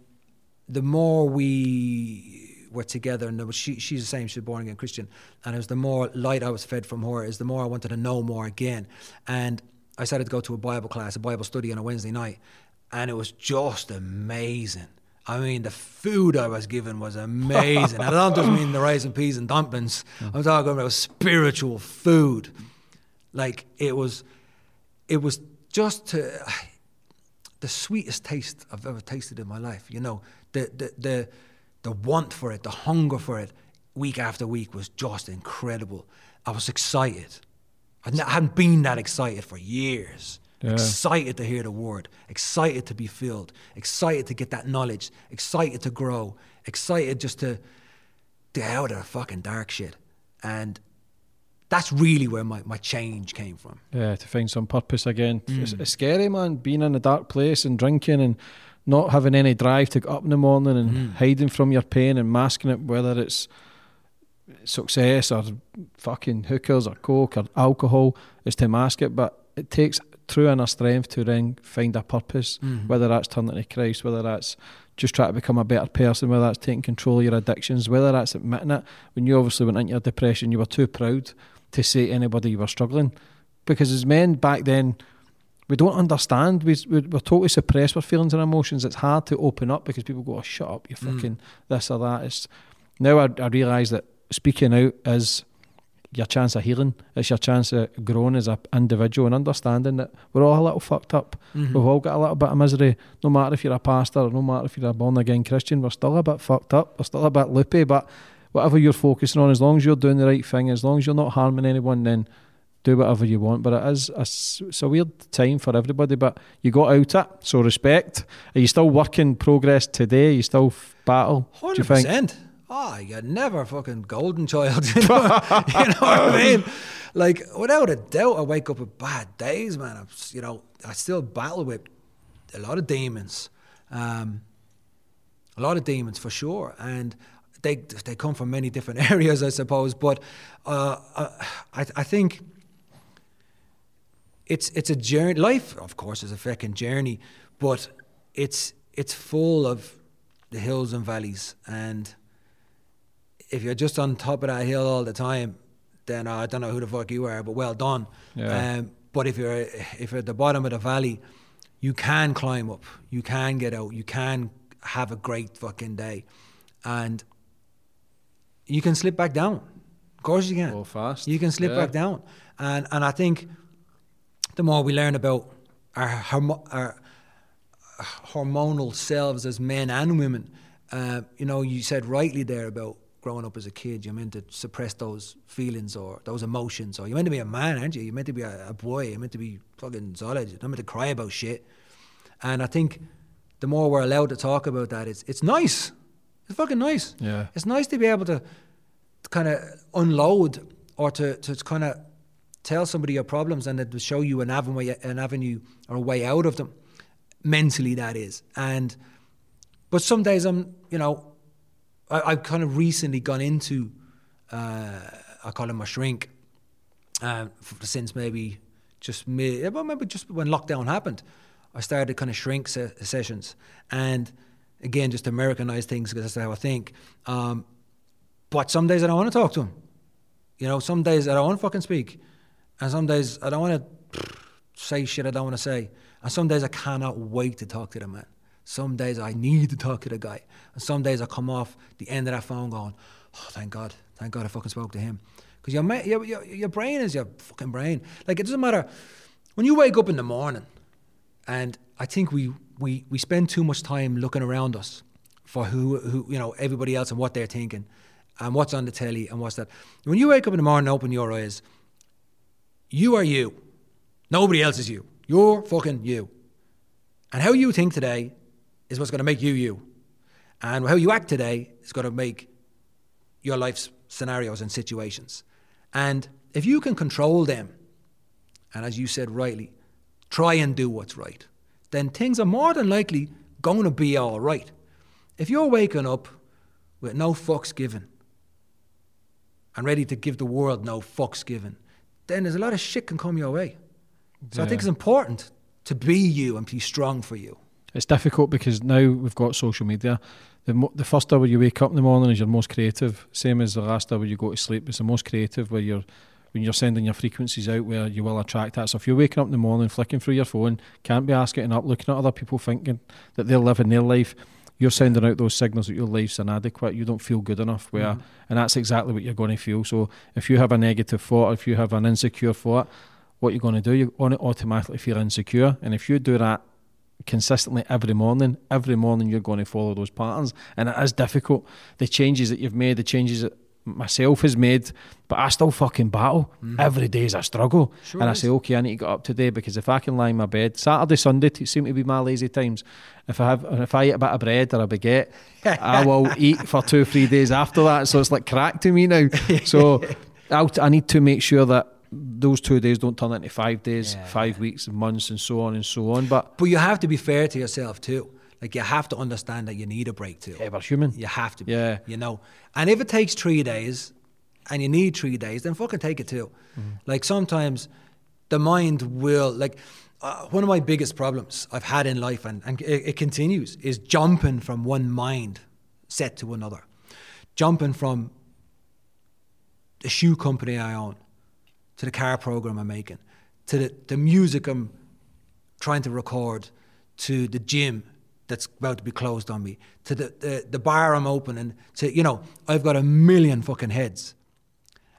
the more we were together, and she, she's the same, she's a born again Christian, and it was the more light I was fed from her, is the more I wanted to know more again. And I started to go to a Bible class, a Bible study on a Wednesday night, and it was just amazing. I mean, the food I was given was amazing. I don't just mean the rice and peas and dumplings. Mm. I'm talking about spiritual food. Like it was, it was just to, the sweetest taste I've ever tasted in my life. You know, the the the the want for it, the hunger for it, week after week was just incredible. I was excited. I hadn't been that excited for years. Yeah. Excited to hear the word, excited to be filled, excited to get that knowledge, excited to grow, excited just to get out of the fucking dark shit. And that's really where my, my change came from. Yeah, to find some purpose again. Mm. It's, it's, scary, man, being in a dark place and drinking and not having any drive to get up in the morning and mm. hiding from your pain and masking it, whether it's success or fucking hookers or coke or alcohol, is to mask it. But it takes true inner strength to then find a purpose, mm-hmm. whether that's turning to Christ, whether that's just trying to become a better person, whether that's taking control of your addictions, whether that's admitting it. When you obviously went into your depression, you were too proud to say to anybody you were struggling. Because as men back then, we don't understand. We, we, we're totally suppressed with feelings and emotions. It's hard to open up because people go, oh, shut up, you Mm. fucking this or that. It's Now I, I realise that speaking out is your chance of healing. It's your chance of growing as an individual and understanding that we're all a little fucked up. Mhm. We've all got a little bit of misery. No matter if you're a pastor or no matter if you're a born again Christian, we're still a bit fucked up. We're still a bit loopy. But whatever you're focusing on, as long as you're doing the right thing, as long as you're not harming anyone, then do whatever you want. But it is a, it's a weird time for everybody. But you got out it, so respect. Are you still working progress today? Are you still battle? Do you Hundred think? percent. Oh, you're never fucking golden child. You know, you know what I mean? Like without a doubt, I wake up with bad days, man. I'm, you know, I still battle with a lot of demons, um, a lot of demons for sure, and they they come from many different areas, I suppose. But uh, uh, I I think it's it's a journey. Life, of course, is a fucking journey, but it's it's full of the hills and valleys. And if you're just on top of that hill all the time, then uh, I don't know who the fuck you are, but well done. Yeah. Um, but if you're if you're at the bottom of the valley, you can climb up, you can get out, you can have a great fucking day, and you can slip back down. Of course you can. Go fast. You can slip Yeah. back down, and and I think the more we learn about our, our hormonal selves as men and women, uh, you know, you said rightly there about growing up as a kid, you're meant to suppress those feelings or those emotions, or you're meant to be a man, aren't you? You're meant to be a, a boy. You're meant to be fucking solid. You're not meant to cry about shit. And I think the more we're allowed to talk about that, it's it's nice. It's fucking nice. Yeah. It's nice to be able to, to kind of unload or to, to kind of tell somebody your problems and then to show you an avenue, an avenue or a way out of them, mentally that is. And but some days I'm, you know, I, I've kind of recently gone into, uh, I call him my shrink, f- since maybe just well, maybe just when lockdown happened, I started kind of shrink se- sessions, and again, just Americanize things because that's how I think. Um, but some days I don't want to talk to him. You know, some days I don't want to fucking speak, and some days I don't want to say shit I don't want to say, and some days I cannot wait to talk to the man. Some days I need to talk to the guy, and some days I come off the end of that phone going, "Oh, thank God, thank God I fucking spoke to him," because your, your your your brain is your fucking brain. Like it doesn't matter when you wake up in the morning, and I think we we we spend too much time looking around us for who who you know everybody else and what they're thinking, and what's on the telly and what's that. When you wake up in the morning, and open your eyes, you are you. Nobody else is you. You're fucking you. And how you think today is what's going to make you you. And how you act today is going to make your life's scenarios and situations. And if you can control them, and as you said rightly, try and do what's right, then things are more than likely going to be all right. If you're waking up with no fucks given and ready to give the world no fucks given, then there's a lot of shit can come your way. So I think it's important to be you and be strong for you. It's difficult because now we've got social media. The, mo- the first hour you wake up in the morning is your most creative, same as the last hour you go to sleep. It's the most creative where you're when you're sending your frequencies out where you will attract that. So if you're waking up in the morning, flicking through your phone, can't be asked getting up, looking at other people thinking that they're living their life, you're sending out those signals that your life's inadequate. You don't feel good enough. Where Mhm. and that's exactly what you're going to feel. So if you have a negative thought, if you have an insecure thought, what you're going to do, you're going to automatically feel insecure. And if you do that consistently every morning, every morning you're going to follow those patterns. And it is difficult. The changes that you've made, the changes that myself has made, but I still fucking battle. Mm-hmm. Every day is a struggle. Sure and I is. say, okay, I need to get up today because if I can lie in my bed, Saturday, Sunday seem to be my lazy times. If I have, if I eat a bit of bread or a baguette, I will eat for two, or three days after that. So it's like crack to me now. So I'll, I need to make sure that those two days don't turn into five days, Yeah. five weeks, months, and so on and so on. But But you have to be fair to yourself too. Like you have to understand that you need a break too. yeah, we're human. You have to be. Yeah. You know. And if it takes three days and you need three days, then fucking take it too. Mm-hmm. Like sometimes the mind will like uh, one of my biggest problems I've had in life and, and it, it continues is jumping from one mind set to another. Jumping from the shoe company I own to the car program I'm making to the, the music I'm trying to record to the gym that's about to be closed on me, to the, the, the bar I'm opening, to, you know, I've got a million fucking heads.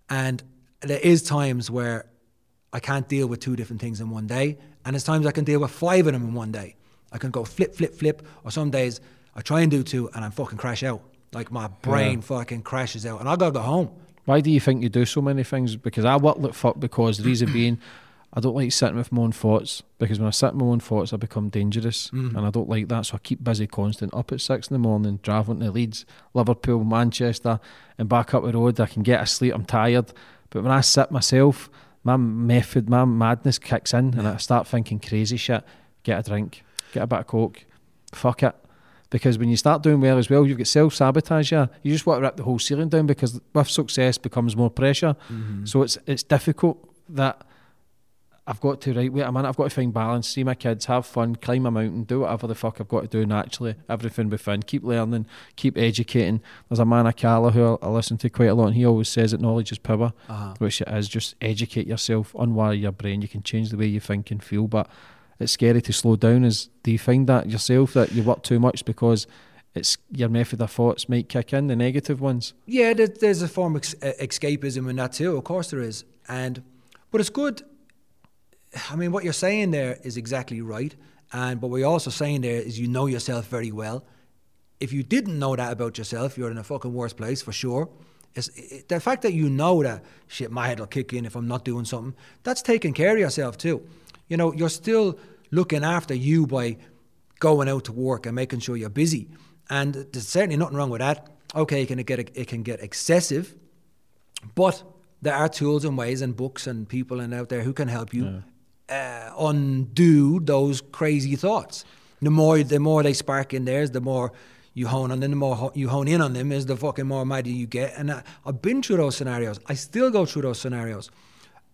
And there is times where I can't deal with two different things in one day. And there's times I can deal with five of them in one day. I can go flip, flip, flip. Or some days I try and do two and I fucking crash out. Like my brain Yeah. fucking crashes out. And I gotta go home. Why do you think you do so many things? Because I work like fuck because the reason being I don't like sitting with my own thoughts because when I sit in my own thoughts I become dangerous Mm. and I don't like that so I keep busy constant up at six in the morning driving to Leeds, Liverpool, Manchester and back up the road I can get asleep I'm tired but when I sit myself my method my madness kicks in and I start thinking crazy shit get a drink get a bit of coke fuck it because when you start doing well as well, you've got self sabotage. Yeah, you just want to rip the whole ceiling down because with success becomes more pressure. Mm-hmm. So it's it's difficult that I've got to right. Wait a minute, I've got to find balance. See my kids, have fun, climb a mountain, do whatever the fuck I've got to do naturally. Everything be within, keep learning, keep educating. There's a man, Akala, who I listen to quite a lot, and he always says that knowledge is power, uh-huh. which it is. Just educate yourself, unwire your brain. You can change the way you think and feel, but it's scary to slow down. Is do you find that yourself that you work too much because it's your method of thoughts might kick in the negative ones? Yeah, there, there's a form of escapism in that too. Of course there is, and but it's good. I mean, what you're saying there is exactly right, and but what you're also saying there is you know yourself very well. If you didn't know that about yourself, you're in a fucking worse place for sure. It's, it, the fact that you know that shit, my head will kick in if I'm not doing something. That's taking care of yourself too. You know, you're still looking after you by going out to work and making sure you're busy. And there's certainly nothing wrong with that. Okay, it can get it can get excessive, but there are tools and ways and books and people and out there who can help you uh, undo those crazy thoughts. The more the more they spark in theirs, the more you hone on them. The more ho- you hone in on them, is the fucking more mighty you get. And I, I've been through those scenarios. I still go through those scenarios.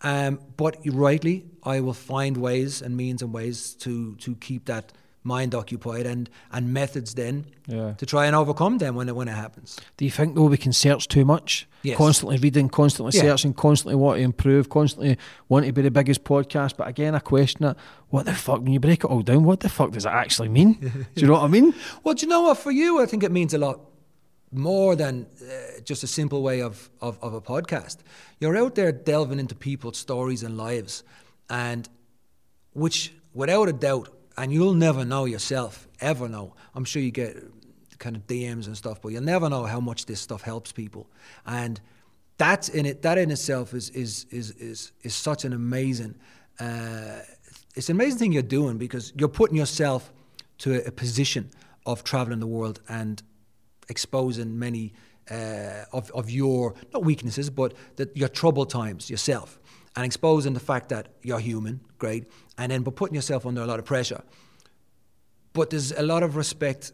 Um, but rightly, I will find ways and means and ways to to keep that mind occupied and and methods then Yeah. to try and overcome them when it when it happens. Do you think though we can search too much? Yes. Constantly reading, constantly Yeah. searching, constantly want to improve, constantly want to be the biggest podcast. But again, I question it. What the fuck? When you break it all down, what the fuck does it actually mean? Do you know what I mean? Well, do you know what? For you, I think it means a lot more than uh, just a simple way of, of, of a podcast. You're out there delving into people's stories and lives, and which, without a doubt, and you'll never know yourself, ever know. I'm sure you get kind of DMs and stuff, but you'll never know how much this stuff helps people. And that's in it. That in itself is is is is is such an amazing. Uh, it's an amazing thing you're doing because you're putting yourself to a, a position of traveling the world and exposing many uh, of, of your not weaknesses but that your troubled times yourself and exposing the fact that you're human great and then but putting yourself under a lot of pressure. But there's a lot of respect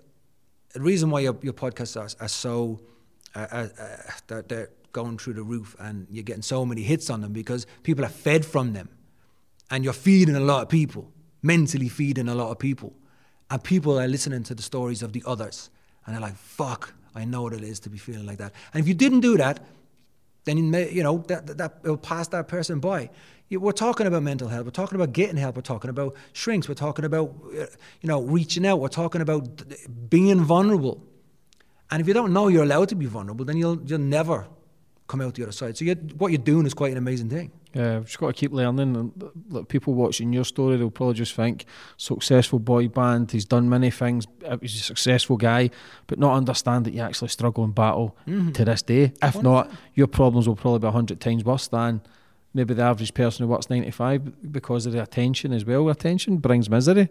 the reason why your, your podcasts are, are so uh, uh, uh, they're, they're going through the roof and you're getting so many hits on them because people are fed from them. And you're feeding a lot of people mentally feeding a lot of people. And people are listening to the stories of the others and they're like fuck i know what it is to be feeling like that. And if you didn't do that then you, may, you know that, that, that it'll pass that person by. We're talking about mental health. We're talking about getting help. We're talking about shrinks. We're talking about uh, you know reaching out. We're talking about being vulnerable. And if you don't know you're allowed to be vulnerable then you'll you'll never come out the other side. So what you're doing is quite an amazing thing Yeah, we've just got to keep learning. And like people watching your story, they'll probably just think successful boy band. He's done many things. uh, He's a successful guy, but not understand that you actually struggle and battle to this day. If not, your problems will probably be a hundred times worse than maybe the average person who works ninety five because of the attention as well. Attention brings misery.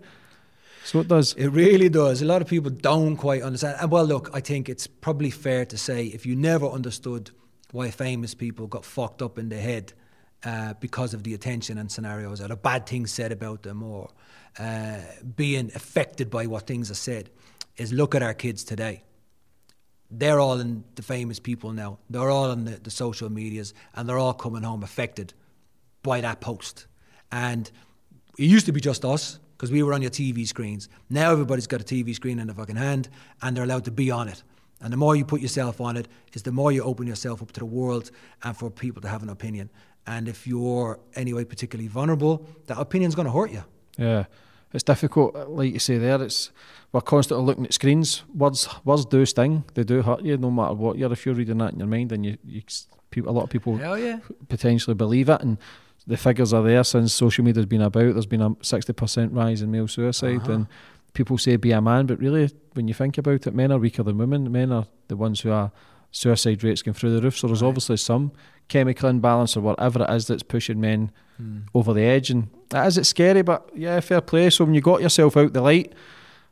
So it does. It really does. A lot of people don't quite understand. And well, look, I think it's probably fair to say if you never understood why famous people got fucked up in the head uh, because of the attention and scenarios, or the bad things said about them, or uh, being affected by what things are said, is look at our kids today. They're all in the famous people now. They're all on the, the social medias, and they're all coming home affected by that post. And it used to be just us because we were on your TV screens. Now everybody's got a TV screen in their fucking hand and they're allowed to be on it. And the more you put yourself on it, is the more you open yourself up to the world and for people to have an opinion. And if you're anyway particularly vulnerable, that opinion's going to hurt you. Yeah. it's difficult. Like you say there, it's we're constantly looking at screens. Words words do sting. They do hurt you, no matter what you're. If you're reading that in your mind, and you, you people, a lot of people Hell yeah. potentially believe it, and the figures are there since social media's been about. There's been a sixty percent rise in male suicide, Uh-huh. and people say be a man, but really, when you think about it, men are weaker than women. Men are the ones who are suicide rates going through the roof. So there's obviously some chemical imbalance or whatever it is that's pushing men Hmm. over the edge. And that is it scary, but yeah, fair play. So when you got yourself out the light,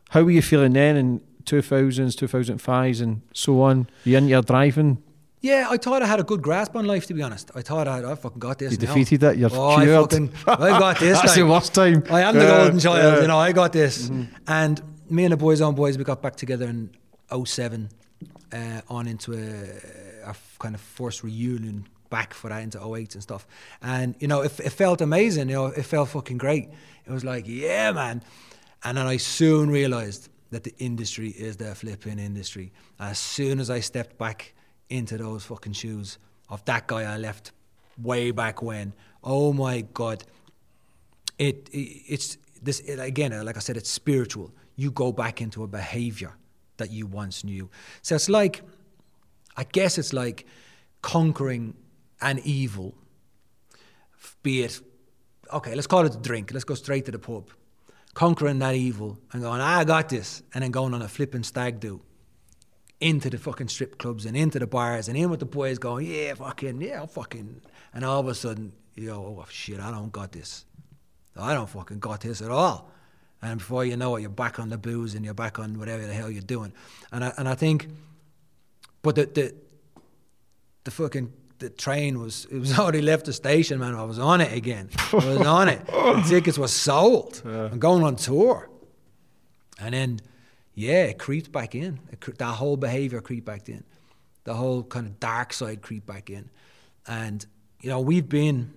how were you feeling then in 2000s, 2005s, and so on? You in your driving? Yeah, I thought I had a good grasp on life, to be honest. I thought I, had, I fucking got this. You now. defeated it, you're oh, I cured. fucking, I got this. That's the worst time. I am the golden child. Mm-hmm. you know, I got this. And me and the boys on boys, we got back together in 07 uh, on into a kind of forced reunion back for that into 08 and stuff. And, you know, it, it felt amazing, you know, it felt fucking great. It was like, yeah, man. And then I soon realized that the industry is the flipping industry. As soon as I stepped back into those fucking shoes of that guy I left way back when, oh my God, it, it it's this it, again like i said it's spiritual you go back into a behavior that you once knew so it's like i guess it's like conquering an evil be it okay let's call it a drink let's go straight to the pub conquering that evil and going "Ah, i got this and then going on a flipping stag do into the fucking strip clubs and into the bars and in with the boys going, yeah, fucking, yeah, fucking. And all of a sudden, you go, oh shit, I don't got this. I don't fucking got this at all. And before you know it, you're back on the booze and you're back on whatever the hell you're doing. And I, and I think, but the, the, the fucking, the train was, it was already left the station, man. I was on it again. I was on it. The tickets were sold. I'm going on tour. And then, yeah, it creeped back in. It, cre- that whole behavior creeped back in. The whole kind of dark side creeped back in. And, you know, we've been,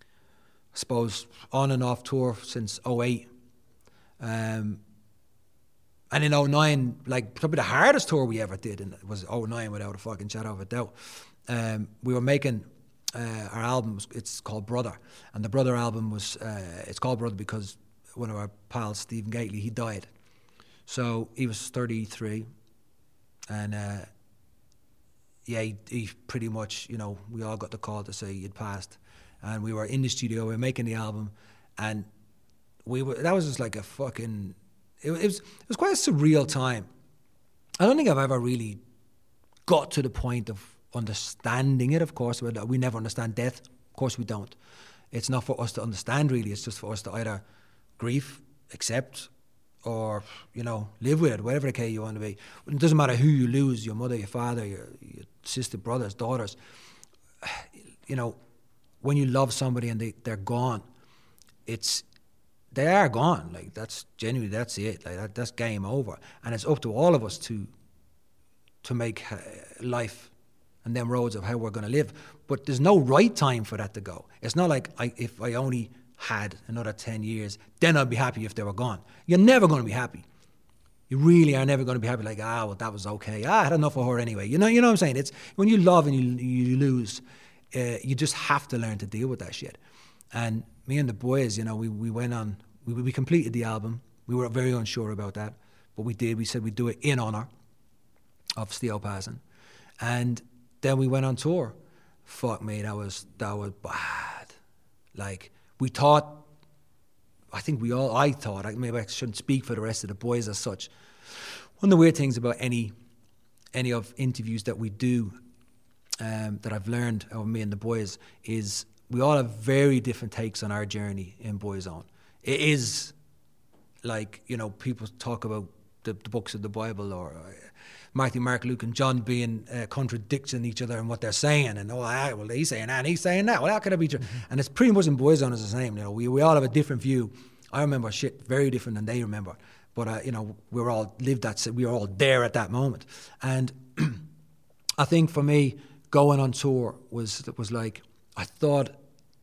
I suppose, on and off tour since 08. Um, and in 09, like, probably the hardest tour we ever did and it was 09 without a fucking shadow of a doubt. Um, we were making uh, our album, it's called Brother. And the Brother album was, uh, it's called Brother because one of our pals, Stephen Gately, he died. So he was 33, and uh, yeah, he, he pretty much, you know, we all got the call to say he'd passed, and we were in the studio, we were making the album, and we were that was just like a fucking, it, it was it was quite a surreal time. I don't think I've ever really got to the point of understanding it. Of course, we we never understand death. Of course, we don't. It's not for us to understand really. It's just for us to either grieve, accept, or you know live with it, whatever the case you want to be. It doesn't matter who you lose, your mother, your father, your, your sister, brothers, daughters. You know, when you love somebody and they, they're gone, it's they are gone. Like that's genuinely that's it. Like that, that's game over, and it's up to all of us to to make uh, life and them roads of how we're going to live. But there's no right time for that to go. It's not like I, if I only had another 10 years, then I'd be happy if they were gone. You're never going to be happy. You really are never going to be happy like, ah, well, that was okay. Ah, I had enough of her anyway. You know, you know what I'm saying? It's when you love and you, you lose, uh, you just have to learn to deal with that shit. And me and the boys, you know, we, we went on, we, we completed the album. We were very unsure about that, but we did. We said we'd do it in honor of Steo passing. And then we went on tour. Fuck me, that was that was bad. Like we thought I think we all I thought, maybe I shouldn't speak for the rest of the boys as such. One of the weird things about any any of interviews that we do um, that I've learned of me and the boys is we all have very different takes on our journey in Boyzone. It is like, you know, people talk about the, the books of the Bible or uh, Matthew, Mark, Luke, and John being uh, contradicting each other and what they're saying, and oh, ah, well, he's saying that, and he's saying that. Well, how could it be true? And it's pretty much in Boyzone is the same. You know, we we all have a different view. I remember shit very different than they remember, but uh, you know, we were all lived that. We were all there at that moment, and I think for me, going on tour was was like I thought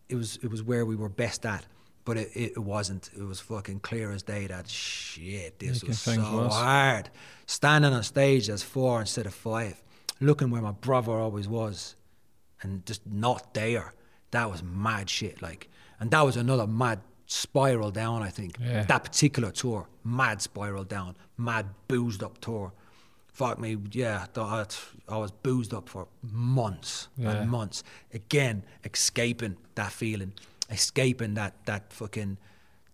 it was it was where we were best at. But it, it, wasn't. It was fucking clear as day that shit, this Making was so worse. hard. Standing on stage as four instead of five, looking where my brother always was, and just not there. That was mad shit. Like, and that was another mad spiral down. I think Yeah. that particular tour, mad spiral down, mad boozed up tour. Fuck me, yeah. I I was boozed up for months Yeah. and months. Again, escaping that feeling, escaping that that fucking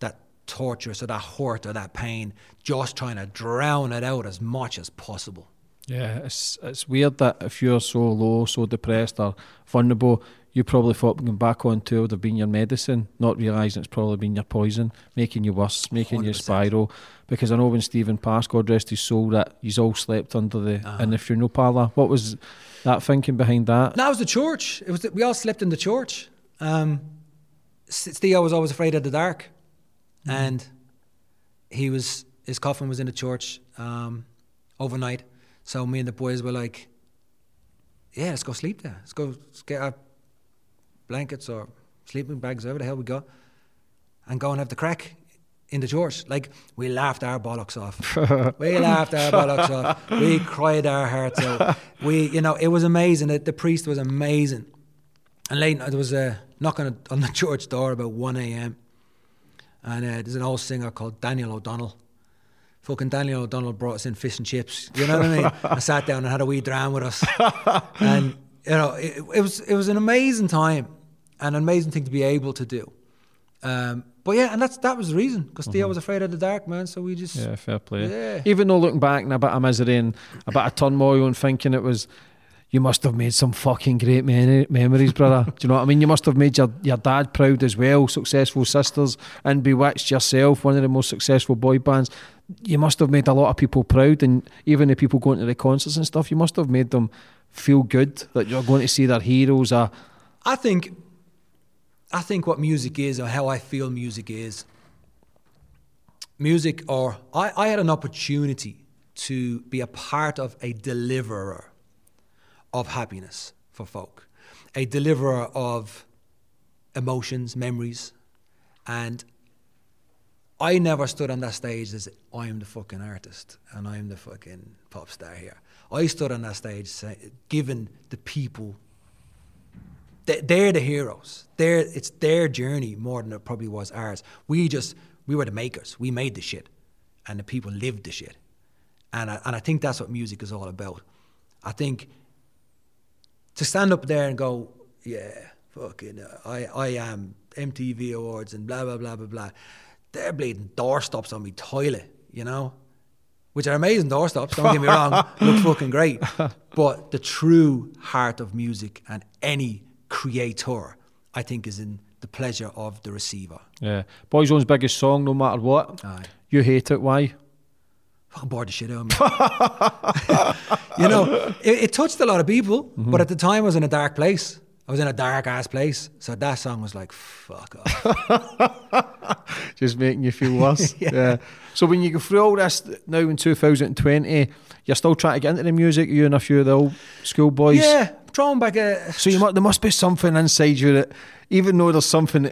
that torture, so that hurt or that pain, just trying to drown it out as much as possible. Yeah, it's it's weird that if you're so low, so depressed or vulnerable, you probably thought going back on tour would have been your medicine, not realising it's probably been your poison, making you worse, making you 100%. spiral. Because I know when Stephen passed, God rest his soul, that he's all slept under the Uh-huh. in the funeral parlour. What was that thinking behind that? That was the church. It was the, we all slept in the church. Um, Steo was always afraid of the dark, and he was his coffin was in the church um, overnight. So me and the boys were like, "Yeah, let's go sleep there. Let's go let's get our blankets or sleeping bags, whatever the hell we got, and go and have the crack." In the church, like we laughed our bollocks off. we laughed our bollocks off. We cried our hearts out. We, you know, it was amazing. The, the priest was amazing. And late there was a knock on, on the church door about 1 a.m. And uh, there's an old singer called Daniel O'Donnell. Fucking Daniel O'Donnell brought us in fish and chips. You know what I mean? I sat down and had a wee dram with us. and, you know, it, it, was, it was an amazing time and an amazing thing to be able to do. Um, but yeah, and that's that was the reason because Steo was afraid of the dark, man. So we just Yeah, fair play. Yeah. Even though looking back now, and a bit of misery and a bit of turmoil and thinking it was, you must have made some fucking great memories, brother. Do you know what I mean? You must have made your, your dad proud as well, successful sisters, and B*Witched yourself, one of the most successful boy bands. You must have made a lot of people proud, and even the people going to the concerts and stuff, you must have made them feel good that you're going to see their heroes. Or, I think I think what music is or how I feel music is music or I, I had an opportunity to be a part of a deliverer of happiness for folk. A deliverer of emotions, memories, and I never stood on that stage as I'm the fucking artist and I'm the fucking pop star here. I stood on that stage say, giving the people they- they're the heroes. They're, it's their journey more than it probably was ours. We just, we were the makers. We made the shit. And the people lived the shit. And I, and I think that's what music is all about. I think to stand up there and go, yeah, fucking, uh, I, I am MTV Awards and blah, blah, blah, blah, blah. They're bleeding doorstops on me toilet, you know? Which are amazing doorstops, don't get me wrong, look fucking great. But the true heart of music and any creator, I think, is in the pleasure of the receiver. yeah. Boyzone's biggest song, no matter what. Aye. You hate it. Why? Bored the shit out of me. you know, it, it touched a lot of people, but at the time I was in a dark place. I was in a dark ass place. So that song was like, fuck off. just making you feel worse. yeah. So when you go through all this now in 2020, you're still trying to get into the music. You and a few of the old school boys. yeah, throwing back a. So you mu there must be something inside you that, even though there's something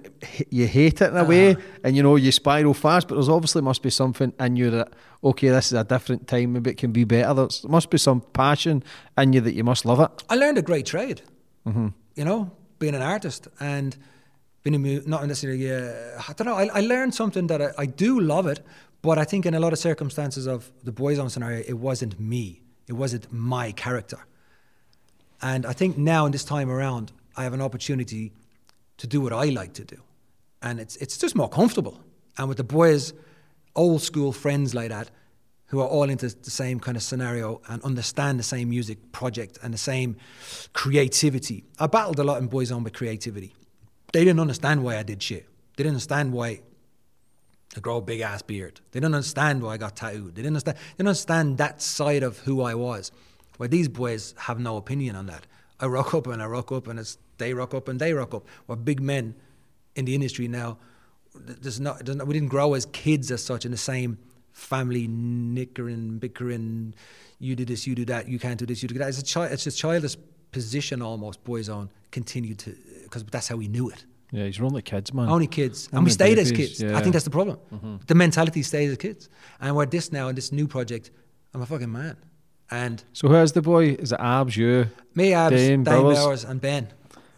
you hate it in a way, and you know you spiral fast, but there's obviously must be something in you that okay, this is a different time. Maybe it can be better. There's, there must be some passion in you that you must love it. I learned a great trade. You know, being an artist and being a mu- not necessarily. Uh, I don't know. I, I learned something that I, I do love it, but I think in a lot of circumstances of the Boyzone scenario, it wasn't me. It wasn't my character. And I think now in this time around, I have an opportunity to do what I like to do, and it's it's just more comfortable. And with the boys, old school friends like that, who are all into the same kind of scenario and understand the same music project and the same creativity. I battled a lot in Boyzone with creativity. They didn't understand why I did shit. They didn't understand why I grow a big ass beard. They didn't understand why I got tattooed. They didn't understand. They didn't understand that side of who I was. Where these boys have no opinion on that. I rock up and I rock up and it's they rock up and they rock up. We're big men in the industry now. There's not, there's not we didn't grow as kids as such in the same family nickering, bickering. You do this, you do that. You can't do this, you do that. It's a child. It's a childish position almost. Boyzone continued to because that's how we knew it. Yeah, you're only kids, man. Only kids. and Only we stayed as kids. I yeah. Mm-hmm. think that's the problem. The mentality stays as kids. And we're this now in this new project, I'm a fucking man. And So who's the boy? Is it Abs, you? me, Abs, Dane, Dane. Bowers, and Ben.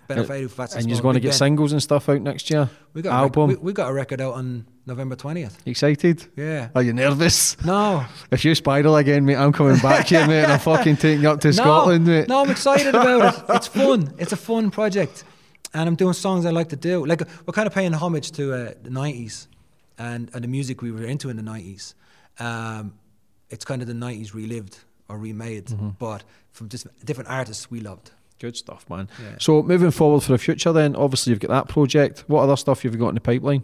Ben Ofoedu, Phats and you're going to get singles and stuff out next year. We got a album. we, we got a record out on November twentieth. Excited? Yeah. Are you nervous? No. If you spiral again, mate, I'm coming back here, mate, and I'm fucking taking you up to no, Scotland, mate. No, I'm excited about it. It's fun. It's a fun project, and I'm doing songs I like to do. Like we're kind of paying homage to uh, the '90s and and the music we were into in the '90s. Um, it's kind of the '90s relived or remade, Mm-hmm. but from just different artists we loved. Good stuff, man. Yeah. So moving forward for the future, then obviously you've got that project. What other stuff you've you got in the pipeline?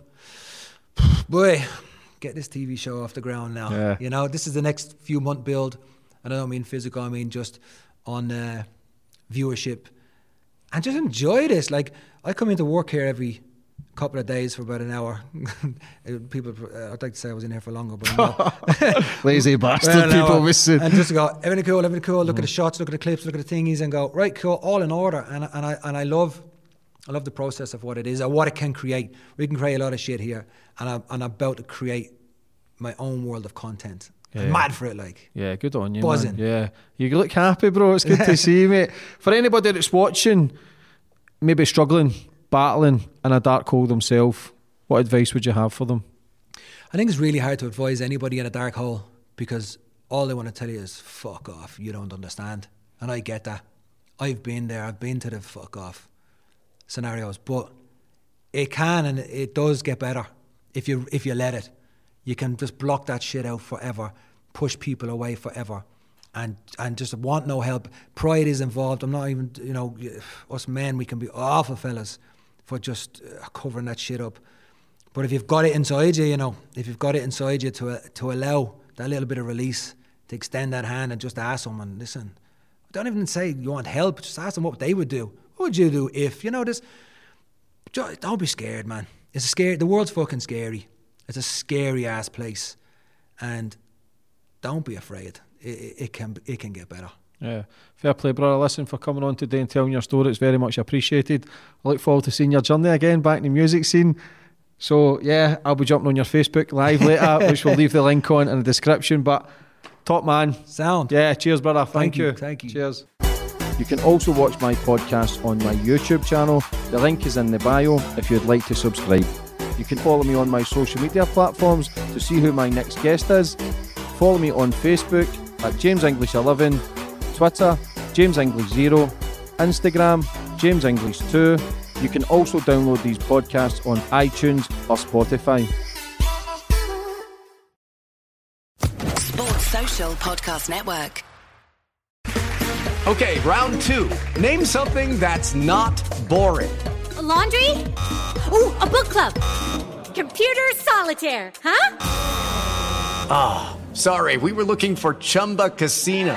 Boy, get this TV show off the ground now. Yeah. You know, this is the next few month build. And I don't mean physical, I mean just on uh, viewership. And just enjoy this. Like, I come into work here every couple of days for about an hour. people, uh, I'd like to say I was in here for longer, but I'm. Lazy bastard Well, no, people missing. And just go, everything cool, everything cool. Look at the shots, look at the clips, look at the thingies, and go right, cool, all in order. And and I and I love, I love the process of what it is, or what it can create. We can create a lot of shit here, and I'm and I'm about to create my own world of content. I'm Yeah. mad for it, like. Yeah, good on you. Buzzing. Man. Yeah. You look happy, bro. It's good to see you, mate. For anybody that's watching, maybe struggling, battling in a dark hole themselves, what advice would you have for them? I think it's really hard to advise anybody in a dark hole because all they want to tell you is fuck off. You don't understand, and I get that. I've been there. I've been to the fuck off scenarios, but it can and it does get better if you if you let it. You can just block that shit out forever, push people away forever, and and just want no help. Pride is involved. I'm not even you know us men. We can be awful fellas for just uh, covering that shit up. But if you've got it inside you, you know, if you've got it inside you to uh, to allow that little bit of release, to extend that hand and just ask someone, listen, don't even say you want help, just ask them what they would do. What would you do if, you know, this, don't be scared, man. It's a scary, the world's fucking scary. It's a scary ass place. And don't be afraid. It, it, it can, it can get better. Yeah, fair play, brother. Listen for coming on today and telling your story. It's very much appreciated. I look forward to seeing your journey again back in the music scene. So yeah, I'll be jumping on your Facebook live later, which we'll leave the link on in the description. But top man, sound. Yeah, cheers, brother. Thank, Thank you, you. thank you. Cheers. You can also watch my podcast on my YouTube channel. The link is in the bio if you'd like to subscribe. You can follow me on my social media platforms to see who my next guest is. Follow me on Facebook at James English 11, Twitter James English 0, Instagram James English 2. You can also download these podcasts on iTunes or Spotify. Sports Social Podcast Network. Okay, round two. Name something that's not boring. A laundry? Ooh, a book club. Computer solitaire, huh? Ah, sorry, we were looking for Chumba Casino.